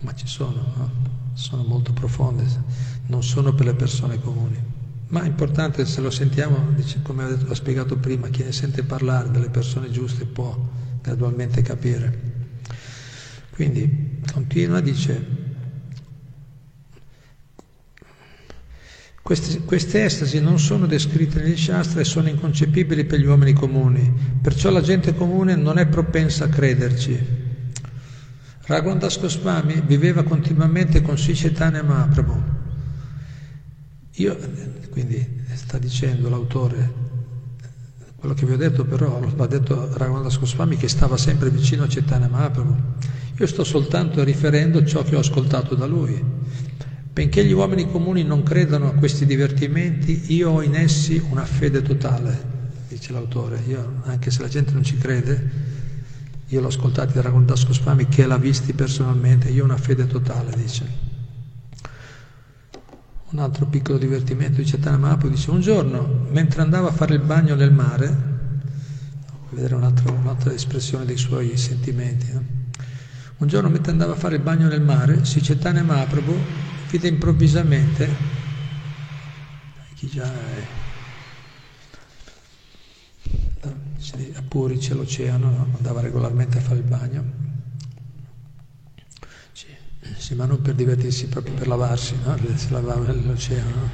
ma ci sono, no? sono molto profonde, non sono per le persone comuni. Ma è importante, se lo sentiamo, come ho spiegato prima, chi ne sente parlare delle persone giuste può gradualmente capire. Quindi continua, dice, queste, queste estasi non sono descritte negli Shastra e sono inconcepibili per gli uomini comuni, perciò la gente comune non è propensa a crederci. Raghunadas Goswami viveva continuamente con Sri Chaitanya Mahaprabhu. Io, quindi sta dicendo l'autore, quello che vi ho detto però, l'ha detto Raghunadas Goswami che stava sempre vicino a Chaitanya Mahaprabhu. Io sto soltanto riferendo ciò che ho ascoltato da lui. Benché gli uomini comuni non credano a questi divertimenti, io ho in essi una fede totale, dice l'autore. Io, anche se la gente non ci crede, io l'ho ascoltato da Raghunadas Goswami che l'ha visti personalmente, io ho una fede totale, dice. Un altro piccolo divertimento di Mahaprabhu dice, un giorno, mentre andava a fare il bagno nel mare, vedere un'altra, un'altra espressione dei suoi sentimenti, no? un giorno mentre andava a fare il bagno nel mare, si Chaitanya Vide improvvisamente, chi già è, a Puri c'è l'oceano, no? andava regolarmente a fare il bagno. Sì, sì, ma non per divertirsi, proprio per lavarsi, no? si lavava nell'oceano. No?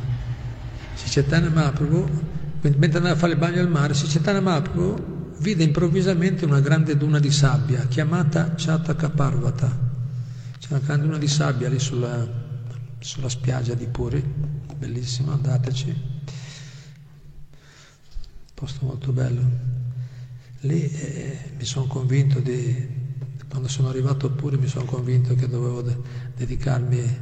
Sicetana Mahaprabhu, mentre andava a fare il bagno al mare, Sicetana Mahaprabhu vide improvvisamente una grande duna di sabbia chiamata Chataka Parvata. C'è una grande duna di sabbia lì sulla, sulla spiaggia di Puri, bellissimo, andateci. Posto molto bello. Lì eh, mi sono convinto di, quando sono arrivato pure mi sono convinto che dovevo de- dedicarmi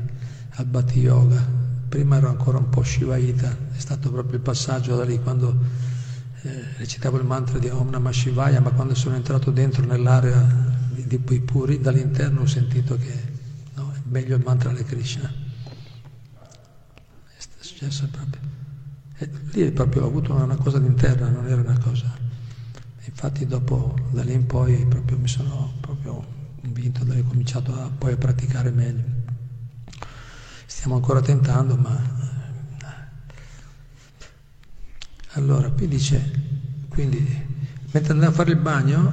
al Bhatti Yoga. Prima ero ancora un po' Shivaita, è stato proprio il passaggio da lì quando eh, recitavo il mantra di Om Namah Shivaya, ma quando sono entrato dentro nell'area di, di Puri, dall'interno ho sentito che no, è meglio il mantra di Krishna. È successo proprio. E lì proprio ho avuto una cosa d'interna, non era una cosa Infatti dopo, da lì in poi, proprio, mi sono proprio convinto, ho cominciato a, poi a praticare meglio. Stiamo ancora tentando, ma... Eh. Allora, qui dice, quindi, mentre andava a fare il bagno,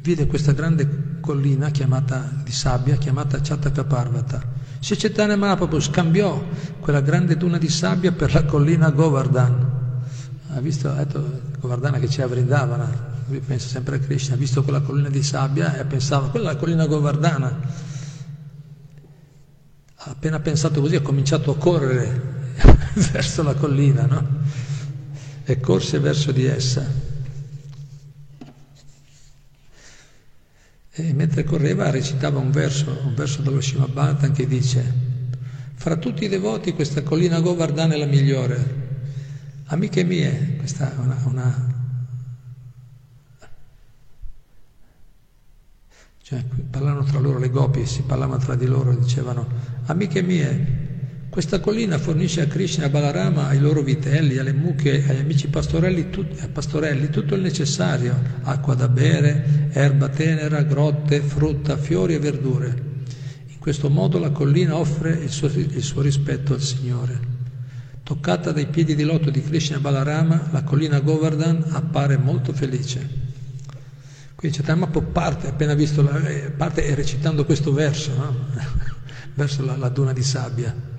vide questa grande collina chiamata, di sabbia chiamata Chattakaparvata. Sri Chaitanya Mahaprabhu scambiò quella grande duna di sabbia per la collina Govardhan. Ha visto, ha detto, Govardhana che c'è a Vrindavana, lui pensa sempre a Krishna, ha visto quella collina di sabbia e pensava, quella è la collina Govardhana. Ha appena pensato così, ha cominciato a correre verso la collina, no? E corse verso di essa. E mentre correva recitava un verso, un verso dello Shimabhantan che dice fra tutti i devoti questa collina Govardhan è la migliore. Amiche mie, questa è una, una cioè parlavano tra loro le gopi, si parlavano tra di loro, dicevano amiche mie, questa collina fornisce a Krishna e a Balarama, ai loro vitelli, alle mucche, agli amici pastorelli, tut, eh, pastorelli, tutto il necessario, acqua da bere, erba tenera, grotte, frutta, fiori e verdure. In questo modo la collina offre il suo, il suo rispetto al Signore. Toccata dai piedi di loto di Krishna e Balarama, la collina Govardhan appare molto felice. Quindi Chaitanya parte, appena visto, la, eh, parte recitando questo verso, no? verso la, la duna di sabbia.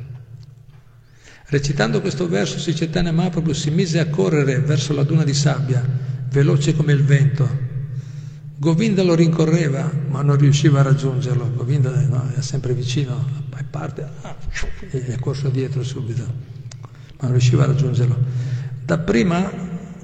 Recitando questo verso, Sicetana Mahaprabhu si mise a correre verso la duna di sabbia, veloce come il vento. Govinda lo rincorreva, ma non riusciva a raggiungerlo. Govinda no, era sempre vicino, e parte, e è corso dietro subito, ma non riusciva a raggiungerlo. Dapprima,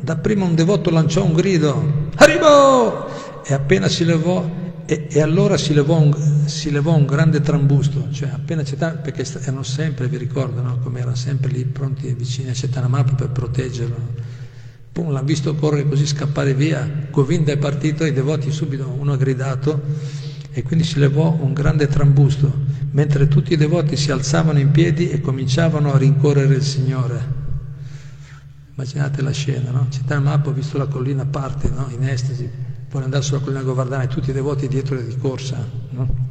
dapprima un devoto lanciò un grido, Arrivo! E appena si levò e, e, allora si levò, un, si levò, un, grande trambusto, cioè appena Cetana, perché erano sempre, vi ricordo, no? come erano sempre lì pronti vicini a Cetanamapa per proteggerlo. Pum, l'hanno visto correre così, scappare via, Govinda è partito, i devoti subito, uno ha gridato e quindi si levò un grande trambusto, mentre tutti i devoti si alzavano in piedi e cominciavano a rincorrere il Signore. Immaginate la scena, no? Cetanamapa, visto la collina, parte no? in estasi, vuole andare sulla collina Govardhana e tutti i devoti dietro di corsa, no?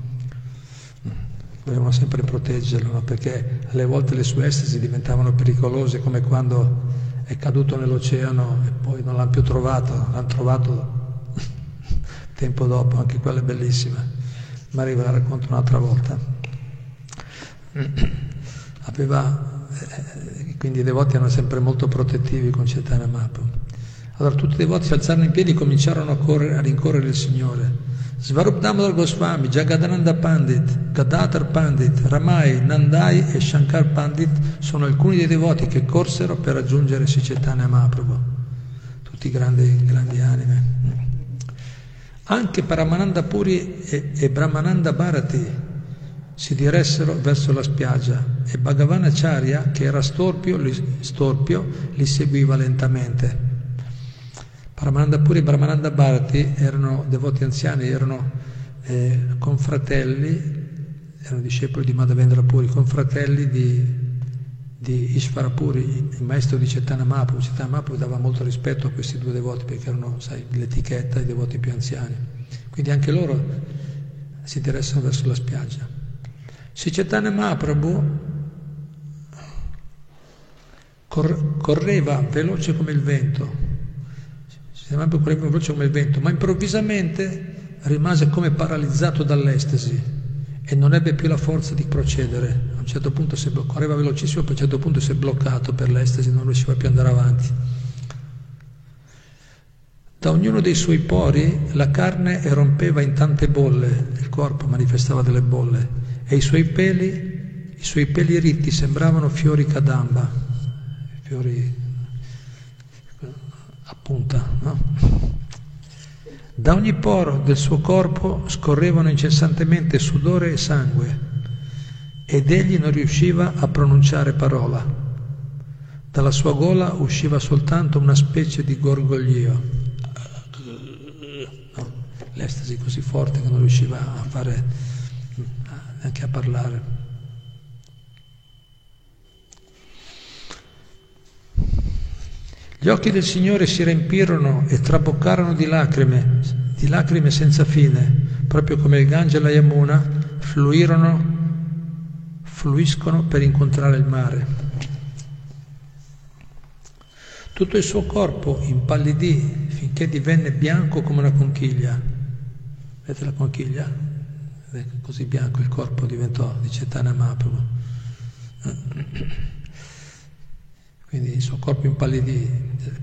Dovevano sempre proteggerlo, no? perché alle volte le sue estasi diventavano pericolose, come quando è caduto nell'oceano e poi non l'hanno più trovato, l'hanno trovato tempo dopo, anche quella è bellissima, ma arriva la racconto un'altra volta. Aveva, eh, quindi i devoti erano sempre molto protettivi con Chaitanya Mahaprabhu. Allora tutti i devoti si alzarono in piedi e cominciarono a, correre, a rincorrere il Signore. Svarupdamodar Goswami, Jagadananda Pandit, Gadadhar Pandit, Ramai, Nandai e Shankar Pandit sono alcuni dei devoti che corsero per raggiungere Sicetana Mahaprabhu, tutti grandi, grandi anime. Anche Paramananda Puri e, e Brahmananda Bharati si diressero verso la spiaggia e Bhagavanacharya, che era storpio, li, storpio, li seguiva lentamente. Paramananda Puri e Brahmananda Bharati erano devoti anziani, erano eh, confratelli, erano discepoli di Madhavendra Puri, confratelli di, di Ishvara Puri, il maestro di Chaitanya Mahaprabhu. Chaitanya Mahaprabhu dava molto rispetto a questi due devoti perché erano, sai, l'etichetta, i devoti più anziani. Quindi anche loro si interessano verso la spiaggia. Se Chaitanya Mahaprabhu correva veloce come il vento, sembrava correva veloce come il vento, ma improvvisamente rimase come paralizzato dall'estasi e non ebbe più la forza di procedere. A un certo punto si bloccò, correva velocissimo, poi a un certo punto si è bloccato per l'estasi, non riusciva più ad andare avanti. Da ognuno dei suoi pori la carne erompeva in tante bolle, il corpo manifestava delle bolle e i suoi peli, i suoi peli ritti sembravano fiori cadamba, fiori appunta, no? Da ogni poro del suo corpo scorrevano incessantemente sudore e sangue ed egli non riusciva a pronunciare parola. Dalla sua gola usciva soltanto una specie di gorgoglio, no? l'estasi così forte che non riusciva a fare neanche a parlare. Gli occhi del Signore si riempirono e traboccarono di lacrime, di lacrime senza fine, proprio come il Gange e la Yamuna fluirono, fluiscono per incontrare il mare. Tutto il suo corpo impallidì finché divenne bianco come una conchiglia. Vedete la conchiglia? Così bianco il corpo diventò, dice Tana Mahaprabhu. Quindi il suo corpo impallidì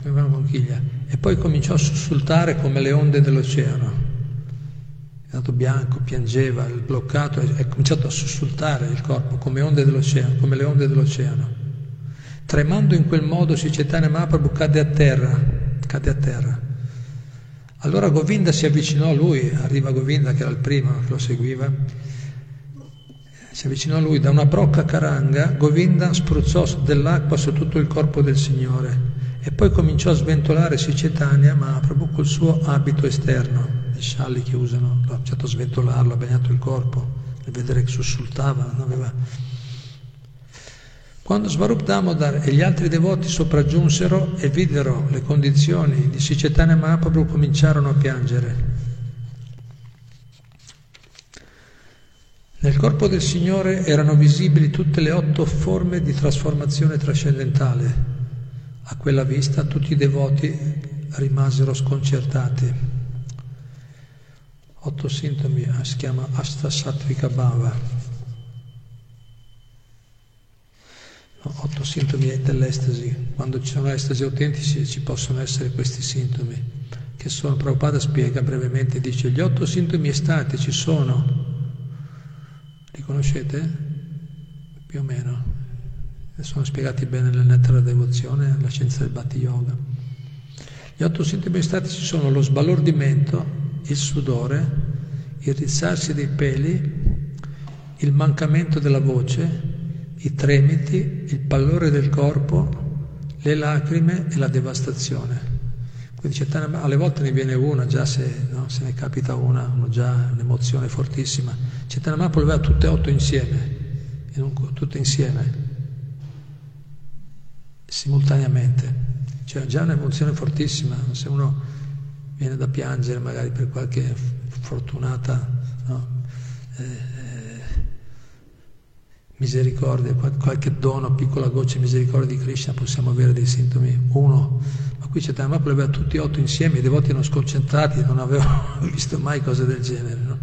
come una conchiglia, e poi cominciò a sussultare come le onde dell'oceano. È stato bianco, piangeva, bloccato, è cominciato a sussultare il corpo come come le onde dell'oceano. Tremando in quel modo, Sicetane Mahaprabhu cade a terra, cade a terra. Allora Govinda si avvicinò a lui, arriva Govinda che era il primo che lo seguiva, si avvicinò a lui da una brocca caranga, Govinda spruzzò dell'acqua su tutto il corpo del Signore e poi cominciò a sventolare Sicetania, ma proprio col suo abito esterno, i scialli che usano, ha cominciato a sventolarlo, ha bagnato il corpo, e vedere che sussultava, non aveva... Quando Svarup Damodar e gli altri devoti sopraggiunsero e videro le condizioni di Sicetania Mahaprabhu cominciarono a piangere. Nel corpo del Signore erano visibili tutte le otto forme di trasformazione trascendentale a quella vista tutti i devoti rimasero sconcertati. Otto sintomi eh, si chiama Astasatvika Bhava. Otto sintomi dell'estasi. Quando ci sono estasi autentici ci possono essere questi sintomi, che sono, Prabhupada spiega brevemente, dice gli otto sintomi estatici sono, li conoscete? Più o meno sono spiegati bene nel netto della devozione, nella scienza del Bhatti Yoga. Gli otto sintomi statici sono lo sbalordimento, il sudore, il rizzarsi dei peli, il mancamento della voce, i tremiti, il pallore del corpo, le lacrime e la devastazione. Quindi Chaitanya, alle volte ne viene una, già se, no, se ne capita una, uno già un'emozione fortissima. Chaitanya Mahaprabhu aveva tutte e otto insieme, tutte insieme simultaneamente. Cioè già un'emozione fortissima, se uno viene da piangere magari per qualche fortunata no? eh, misericordia, qualche dono, piccola goccia di misericordia di Krishna, possiamo avere dei sintomi. Uno, qui Mahaprabhu aveva tutti e otto insieme, i devoti erano sconcentrati, non avevano visto mai cose del genere. No?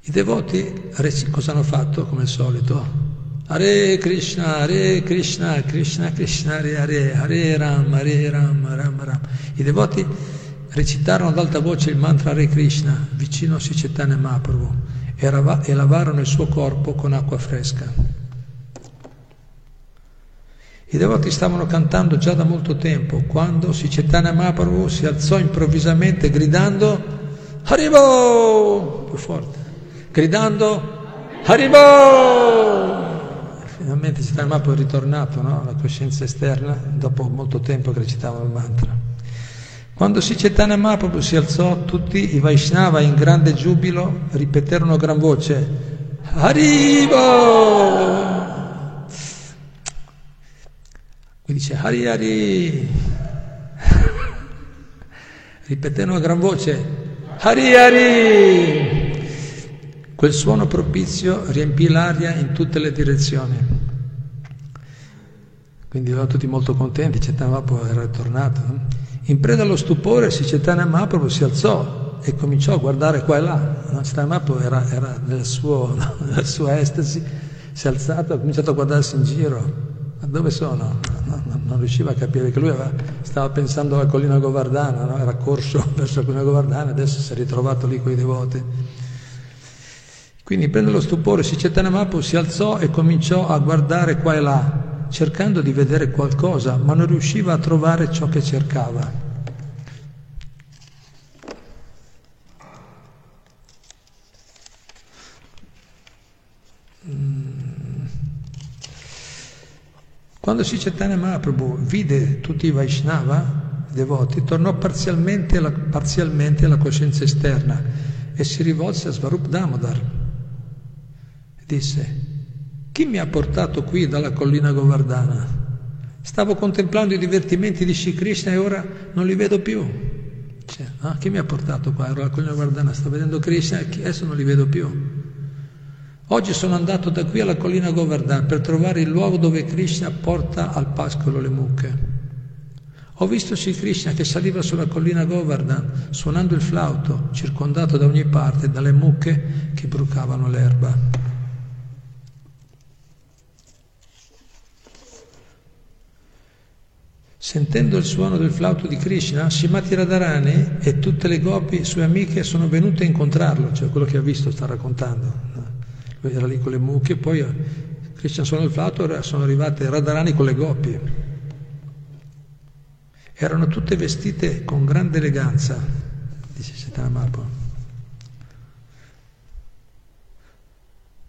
I devoti cosa hanno fatto come al solito? Hare Krishna, Hare Krishna, Krishna Krishna, Hare Hare, Hare Ram, Hare Ram, Ram Ram. I devoti recitarono ad alta voce il mantra Hare Krishna vicino a Sicetane Mahaprabhu e lavarono il suo corpo con acqua fresca. I devoti stavano cantando già da molto tempo quando Sicetane Mahaprabhu si alzò improvvisamente gridando Haribo! Più forte, gridando Haribo! finalmente Chaitanya Mahaprabhu è ritornato no? alla coscienza esterna dopo molto tempo che recitava il mantra. Quando Sri Chaitanya Mahaprabhu si alzò, tutti i Vaishnava in grande giubilo ripeterono a gran voce Haribo! Qui dice Hari Hari! ripeterono a gran voce Hari Hari! Quel suono propizio riempì l'aria in tutte le direzioni. Quindi erano tutti molto contenti, Chaitanya Mahaprabhu era tornato. In preda allo stupore, Chaitanya Mahaprabhu si alzò e cominciò a guardare qua e là. Chaitanya Mahaprabhu era, era nel suo, nella sua estasi, si è alzato ha cominciato a guardarsi in giro. Ma dove sono? No, no, non riusciva a capire che lui aveva, stava pensando alla collina Govardhana, no? era corso verso la collina Govardhana, adesso si è ritrovato lì con i devoti. Quindi prende lo stupore, Sicetana Mahaprabhu si alzò e cominciò a guardare qua e là, cercando di vedere qualcosa, ma non riusciva a trovare ciò che cercava. Mm. Quando Sicetana Mahaprabhu vide tutti i Vaishnava, i devoti, tornò parzialmente alla, parzialmente alla coscienza esterna e si rivolse a Svarup Damodar disse, chi mi ha portato qui dalla collina Govardhana? Stavo contemplando i divertimenti di Shri Krishna e ora non li vedo più. Cioè, ah, chi mi ha portato qua? Ero alla collina Govardhana, sto vedendo Krishna e adesso non li vedo più. Oggi sono andato da qui alla collina Govardhana per trovare il luogo dove Krishna porta al pascolo le mucche. Ho visto Sri Krishna che saliva sulla collina Govardhan suonando il flauto, circondato da ogni parte dalle mucche che brucavano l'erba. Sentendo il suono del flauto di Krishna, Shimati Radharani e tutte le gopi, sue amiche, sono venute a incontrarlo, cioè quello che ha visto sta raccontando. Era lì con le mucche, poi Krishna suona il flauto, sono arrivate Radharani con le gopi. erano tutte vestite con grande eleganza, dice Mahaprabhu.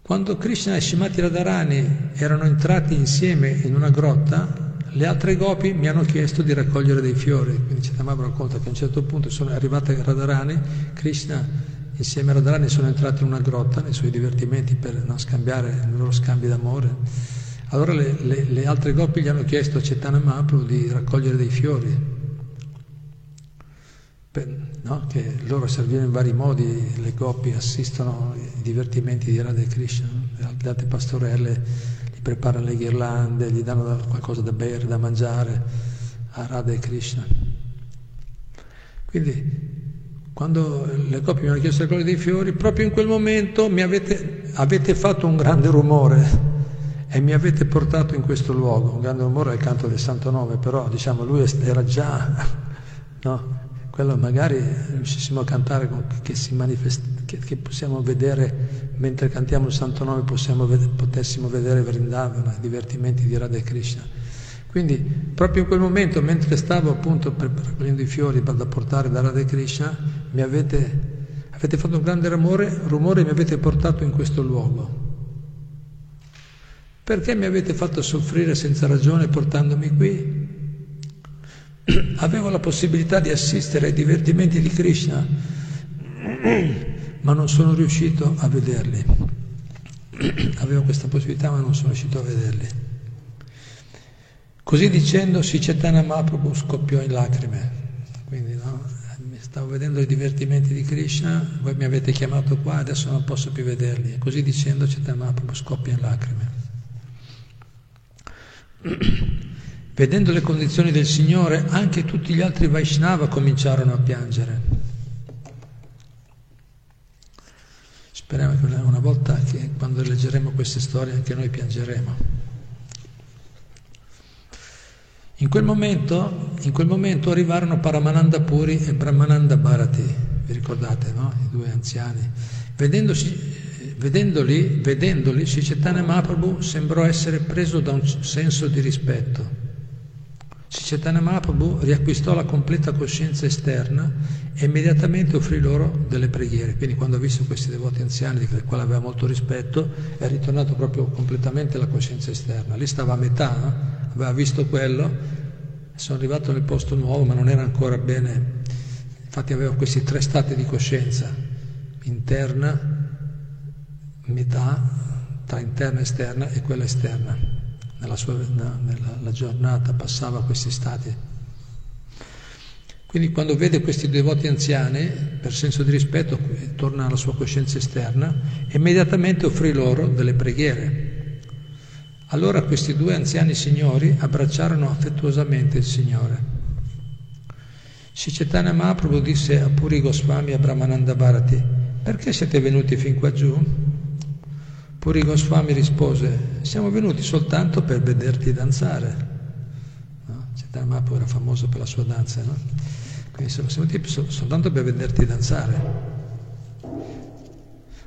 Quando Krishna e Shimati Radharani erano entrati insieme in una grotta, le altre gopi mi hanno chiesto di raccogliere dei fiori, quindi Chaitanya racconta che a un certo punto sono arrivate Radharani, Krishna insieme a Radharani sono entrati in una grotta nei suoi divertimenti per non scambiare i loro scambi d'amore. Allora le, le, le altre gopi gli hanno chiesto a Chaitanya Mahaprabhu di raccogliere dei fiori, per, no? che loro servivano in vari modi, le gopi assistono ai divertimenti di Radha e Krishna, le altre pastorelle gli preparano le ghirlande, gli danno qualcosa da bere, da mangiare a Radha e Krishna. Quindi quando le coppie mi hanno chiesto le cose dei fiori, proprio in quel momento avete, avete, fatto un grande rumore e mi avete portato in questo luogo. Un grande rumore è il canto del Santo Nome, però diciamo lui era già, no? quello magari riuscissimo a cantare che, si manifesta, che, che, possiamo vedere mentre cantiamo il Santo Nome, possiamo, potessimo vedere Vrindavana, i divertimenti di Radha Krishna. Quindi proprio in quel momento, mentre stavo appunto raccogliendo i fiori da portare da Radha Krishna, mi avete, avete fatto un grande rumore, rumore mi avete portato in questo luogo. Perché mi avete fatto soffrire senza ragione portandomi qui? Avevo la possibilità di assistere ai divertimenti di Krishna, ma non sono riuscito a vederli. Avevo questa possibilità, ma non sono riuscito a vederli. Così dicendo, Sicetana Mahaprabhu scoppiò in lacrime. Stavo vedendo i divertimenti di Krishna, voi mi avete chiamato qua, adesso non posso più vederli. E così dicendo, Chaitanya Mahaprabhu scoppia in lacrime. Vedendo le condizioni del Signore, anche tutti gli altri Vaishnava cominciarono a piangere. Speriamo che una volta che quando leggeremo queste storie anche noi piangeremo. In quel, momento, in quel momento, arrivarono Paramananda Puri e Brahmananda Bharati, vi ricordate, no? I due anziani. Vedendosi, vedendoli, vedendoli, Sri Mahaprabhu sembrò essere preso da un senso di rispetto. Sri Mahaprabhu riacquistò la completa coscienza esterna e immediatamente offrì loro delle preghiere. Quindi quando ha visto questi devoti anziani, di quali aveva molto rispetto, è ritornato proprio completamente alla coscienza esterna. Lì stava a metà, no? aveva visto quello, sono arrivato nel posto nuovo ma non era ancora bene, infatti avevo questi tre stati di coscienza, interna, metà, tra interna e esterna e quella esterna. Nella, sua, nella giornata passava questi stati. Quindi quando vede questi devoti anziani, per senso di rispetto, torna alla sua coscienza esterna, immediatamente offrì loro delle preghiere allora questi due anziani signori abbracciarono affettuosamente il Signore. Sicetana Mahaprabhu disse a Puri Goswami e a Brahmananda Bharati, perché siete venuti fin qua giù? Puri Goswami rispose, siamo venuti soltanto per vederti danzare. No? Mahaprabhu era famoso per la sua danza, no? Quindi siamo venuti soltanto per vederti danzare.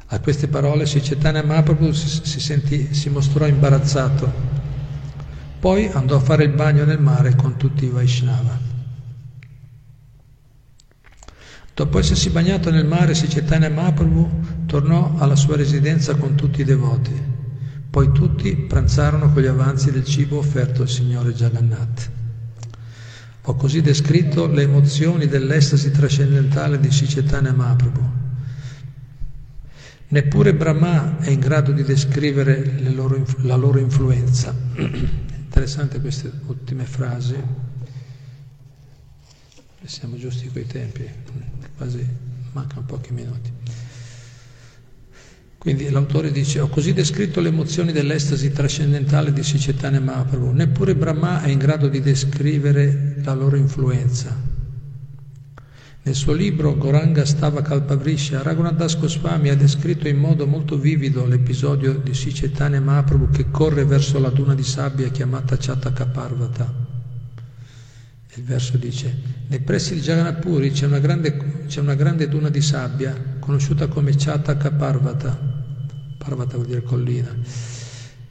A queste parole Sri Chaitanya Mahaprabhu si, si, sentì, si mostrò imbarazzato. Poi andò a fare il bagno nel mare con tutti i Vaishnava. Dopo essersi bagnato nel mare, Sri Chaitanya Mahaprabhu tornò alla sua residenza con tutti i devoti. Poi tutti pranzarono con gli avanzi del cibo offerto al Signore Jagannath. Ho così descritto le emozioni dell'estasi trascendentale di Sri Chaitanya Mahaprabhu. Neppure Brahma è in grado di descrivere loro, la loro influenza. Interessante queste ultime frasi. Siamo giusti coi tempi, quasi mancano pochi minuti. Quindi l'autore dice, ho così descritto le emozioni dell'estasi trascendentale di Sicetane Mahaprabhu, neppure Brahma è in grado di descrivere la loro influenza. Nel suo libro Goranga Stava Kalpavrisha, Raghunadas Goswami ha descritto in modo molto vivido l'episodio di Sicetane Mahaprabhu che corre verso la duna di sabbia chiamata Chataka Il verso dice, nei pressi di Jagannathpuri c'è una, grande, c'è una grande duna di sabbia conosciuta come Chataka Parvata. Parvata vuol dire collina.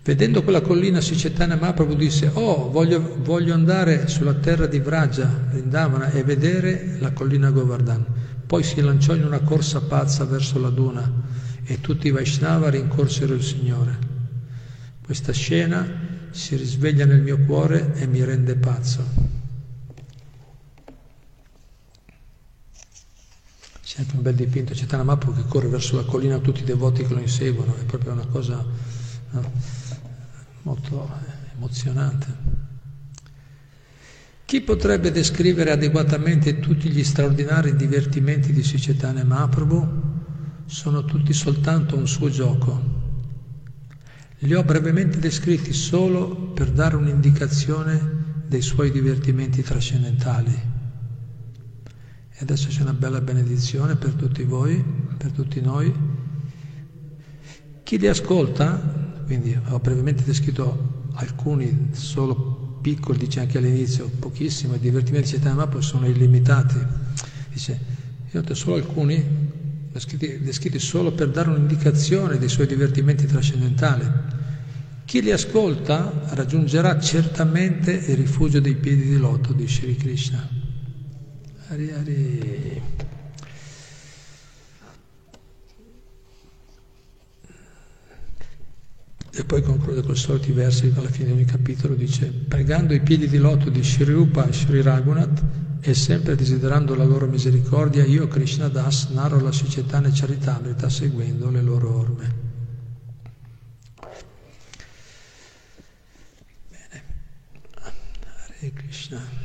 Vedendo quella collina Sicetana Mahaprabhu disse, oh, voglio, voglio, andare sulla terra di Vraja, Vrindavana, e vedere la collina Govardhan. Poi si lanciò in una corsa pazza verso la duna e tutti i Vaishnava rincorsero il Signore. Questa scena si risveglia nel mio cuore e mi rende pazzo. C'è anche un bel dipinto, c'è Tana Mahaprabhu che corre verso la collina, tutti i devoti che lo inseguono, è proprio una cosa no, molto emozionante. Chi potrebbe descrivere adeguatamente tutti gli straordinari divertimenti di Sicetane Mahaprabhu? Sono tutti soltanto un suo gioco. Li ho brevemente descritti solo per dare un'indicazione dei suoi divertimenti trascendentali. E adesso c'è una bella benedizione per tutti voi, per tutti noi. Chi li ascolta, quindi ho brevemente descritto alcuni solo piccoli, dice anche all'inizio, pochissimo, i divertimenti di Mahaprabhu sono illimitati. Dice, io ho solo alcuni descritti, descritti solo per dare un'indicazione dei suoi divertimenti trascendentali. Chi li ascolta raggiungerà certamente il rifugio dei piedi di loto di Sri Krishna. Hari Hari. E poi conclude con i soliti versi alla fine di ogni capitolo, dice, pregando i piedi di loto di Sri Rupa e Sri Raghunath, e sempre desiderando la loro misericordia, io, Krishna Das, narro la società charitamrita seguendo le loro orme. Bene. Hare Krishna.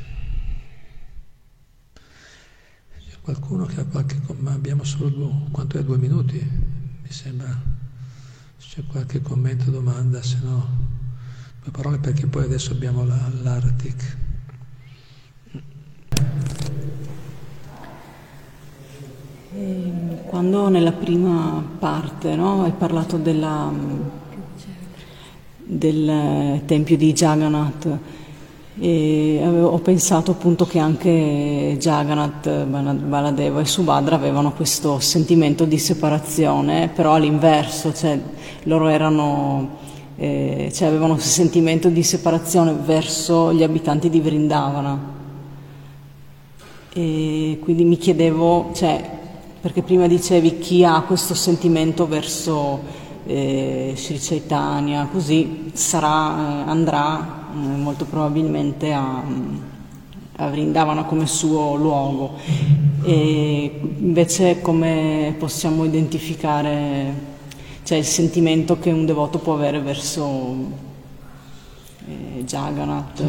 C'è qualcuno che ha qualche... ma abbiamo solo due... quanto è? Due minuti? Mi sembra. C'è qualche commento, domanda, se no... Due parole perché poi adesso abbiamo la, l'Artic. Ehm, quando nella prima parte no, hai parlato della, del tempio di Jagannath, e ho pensato appunto che anche Jagannath, Baladeva e Subhadra avevano questo sentimento di separazione, però all'inverso, cioè loro erano, eh, cioè avevano questo sentimento di separazione verso gli abitanti di Vrindavana. E quindi mi chiedevo, cioè, perché prima dicevi chi ha questo sentimento verso eh, Sri Chaitanya, così sarà, eh, andrà eh, molto probabilmente a, a Vrindavana come suo luogo. E invece come possiamo identificare cioè, il sentimento che un devoto può avere verso eh, Jagannath?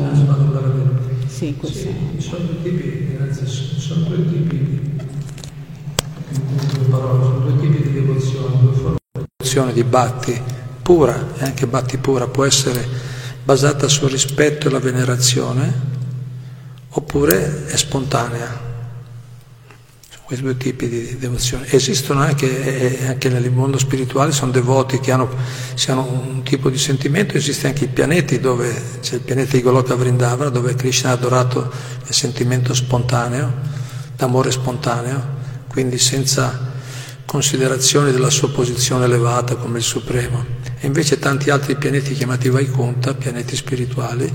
Sì, questo. Sì, sono due tipi, sono due tipi parole, sono due tipi di devozione, due forme di devozione di batti pura, e anche batti pura può essere basata sul rispetto e la venerazione, oppure è spontanea. Sono questi due tipi di devozione. Esistono anche, anche nel mondo spirituale, sono devoti che hanno, hanno, un tipo di sentimento, esiste anche i pianeti dove c'è il pianeta di Goloka Vrindavana, dove Krishna ha adorato il sentimento spontaneo, d'amore spontaneo, quindi senza considerazione della sua posizione elevata come il Supremo. E invece tanti altri pianeti chiamati Vaikunta, pianeti spirituali,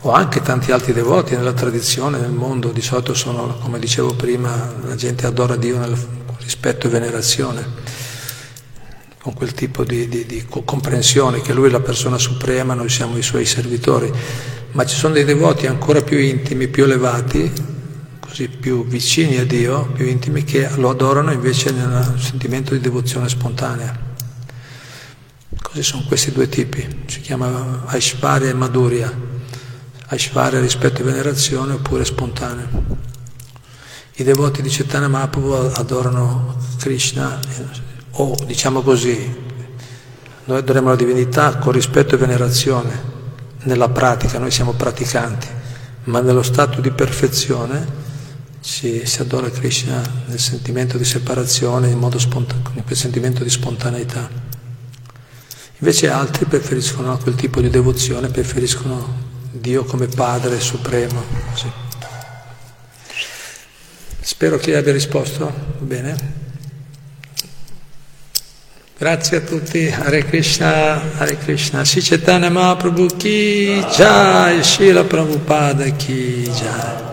o anche tanti altri devoti nella tradizione, nel mondo, di solito sono, come dicevo prima, la gente adora Dio nel rispetto e venerazione, con quel tipo di, di, di comprensione che Lui è la persona suprema, noi siamo i Suoi servitori. Ma ci sono dei devoti ancora più intimi, più elevati, così più vicini a Dio, più intimi, che lo adorano invece nel sentimento di devozione spontanea. Così sono questi due tipi, si chiama Aishvarya e Madhurya. Aishvarya rispetto e venerazione oppure spontanea. I devoti di Chaitanya Mahaprabhu adorano Krishna, o diciamo così, noi adoriamo la divinità con rispetto e venerazione nella pratica, noi siamo praticanti, ma nello stato di perfezione si, si, adora Krishna nel sentimento di separazione, in modo spontaneo, con quel sentimento di spontaneità. Invece altri preferiscono quel tipo di devozione, preferiscono Dio come Padre Supremo. Sì. Spero che abbia risposto bene. Grazie a tutti, Hare Krishna, Hare Krishna. Sri Chaitanya Mahaprabhu ki jai, Srila Prabhupada ki jai.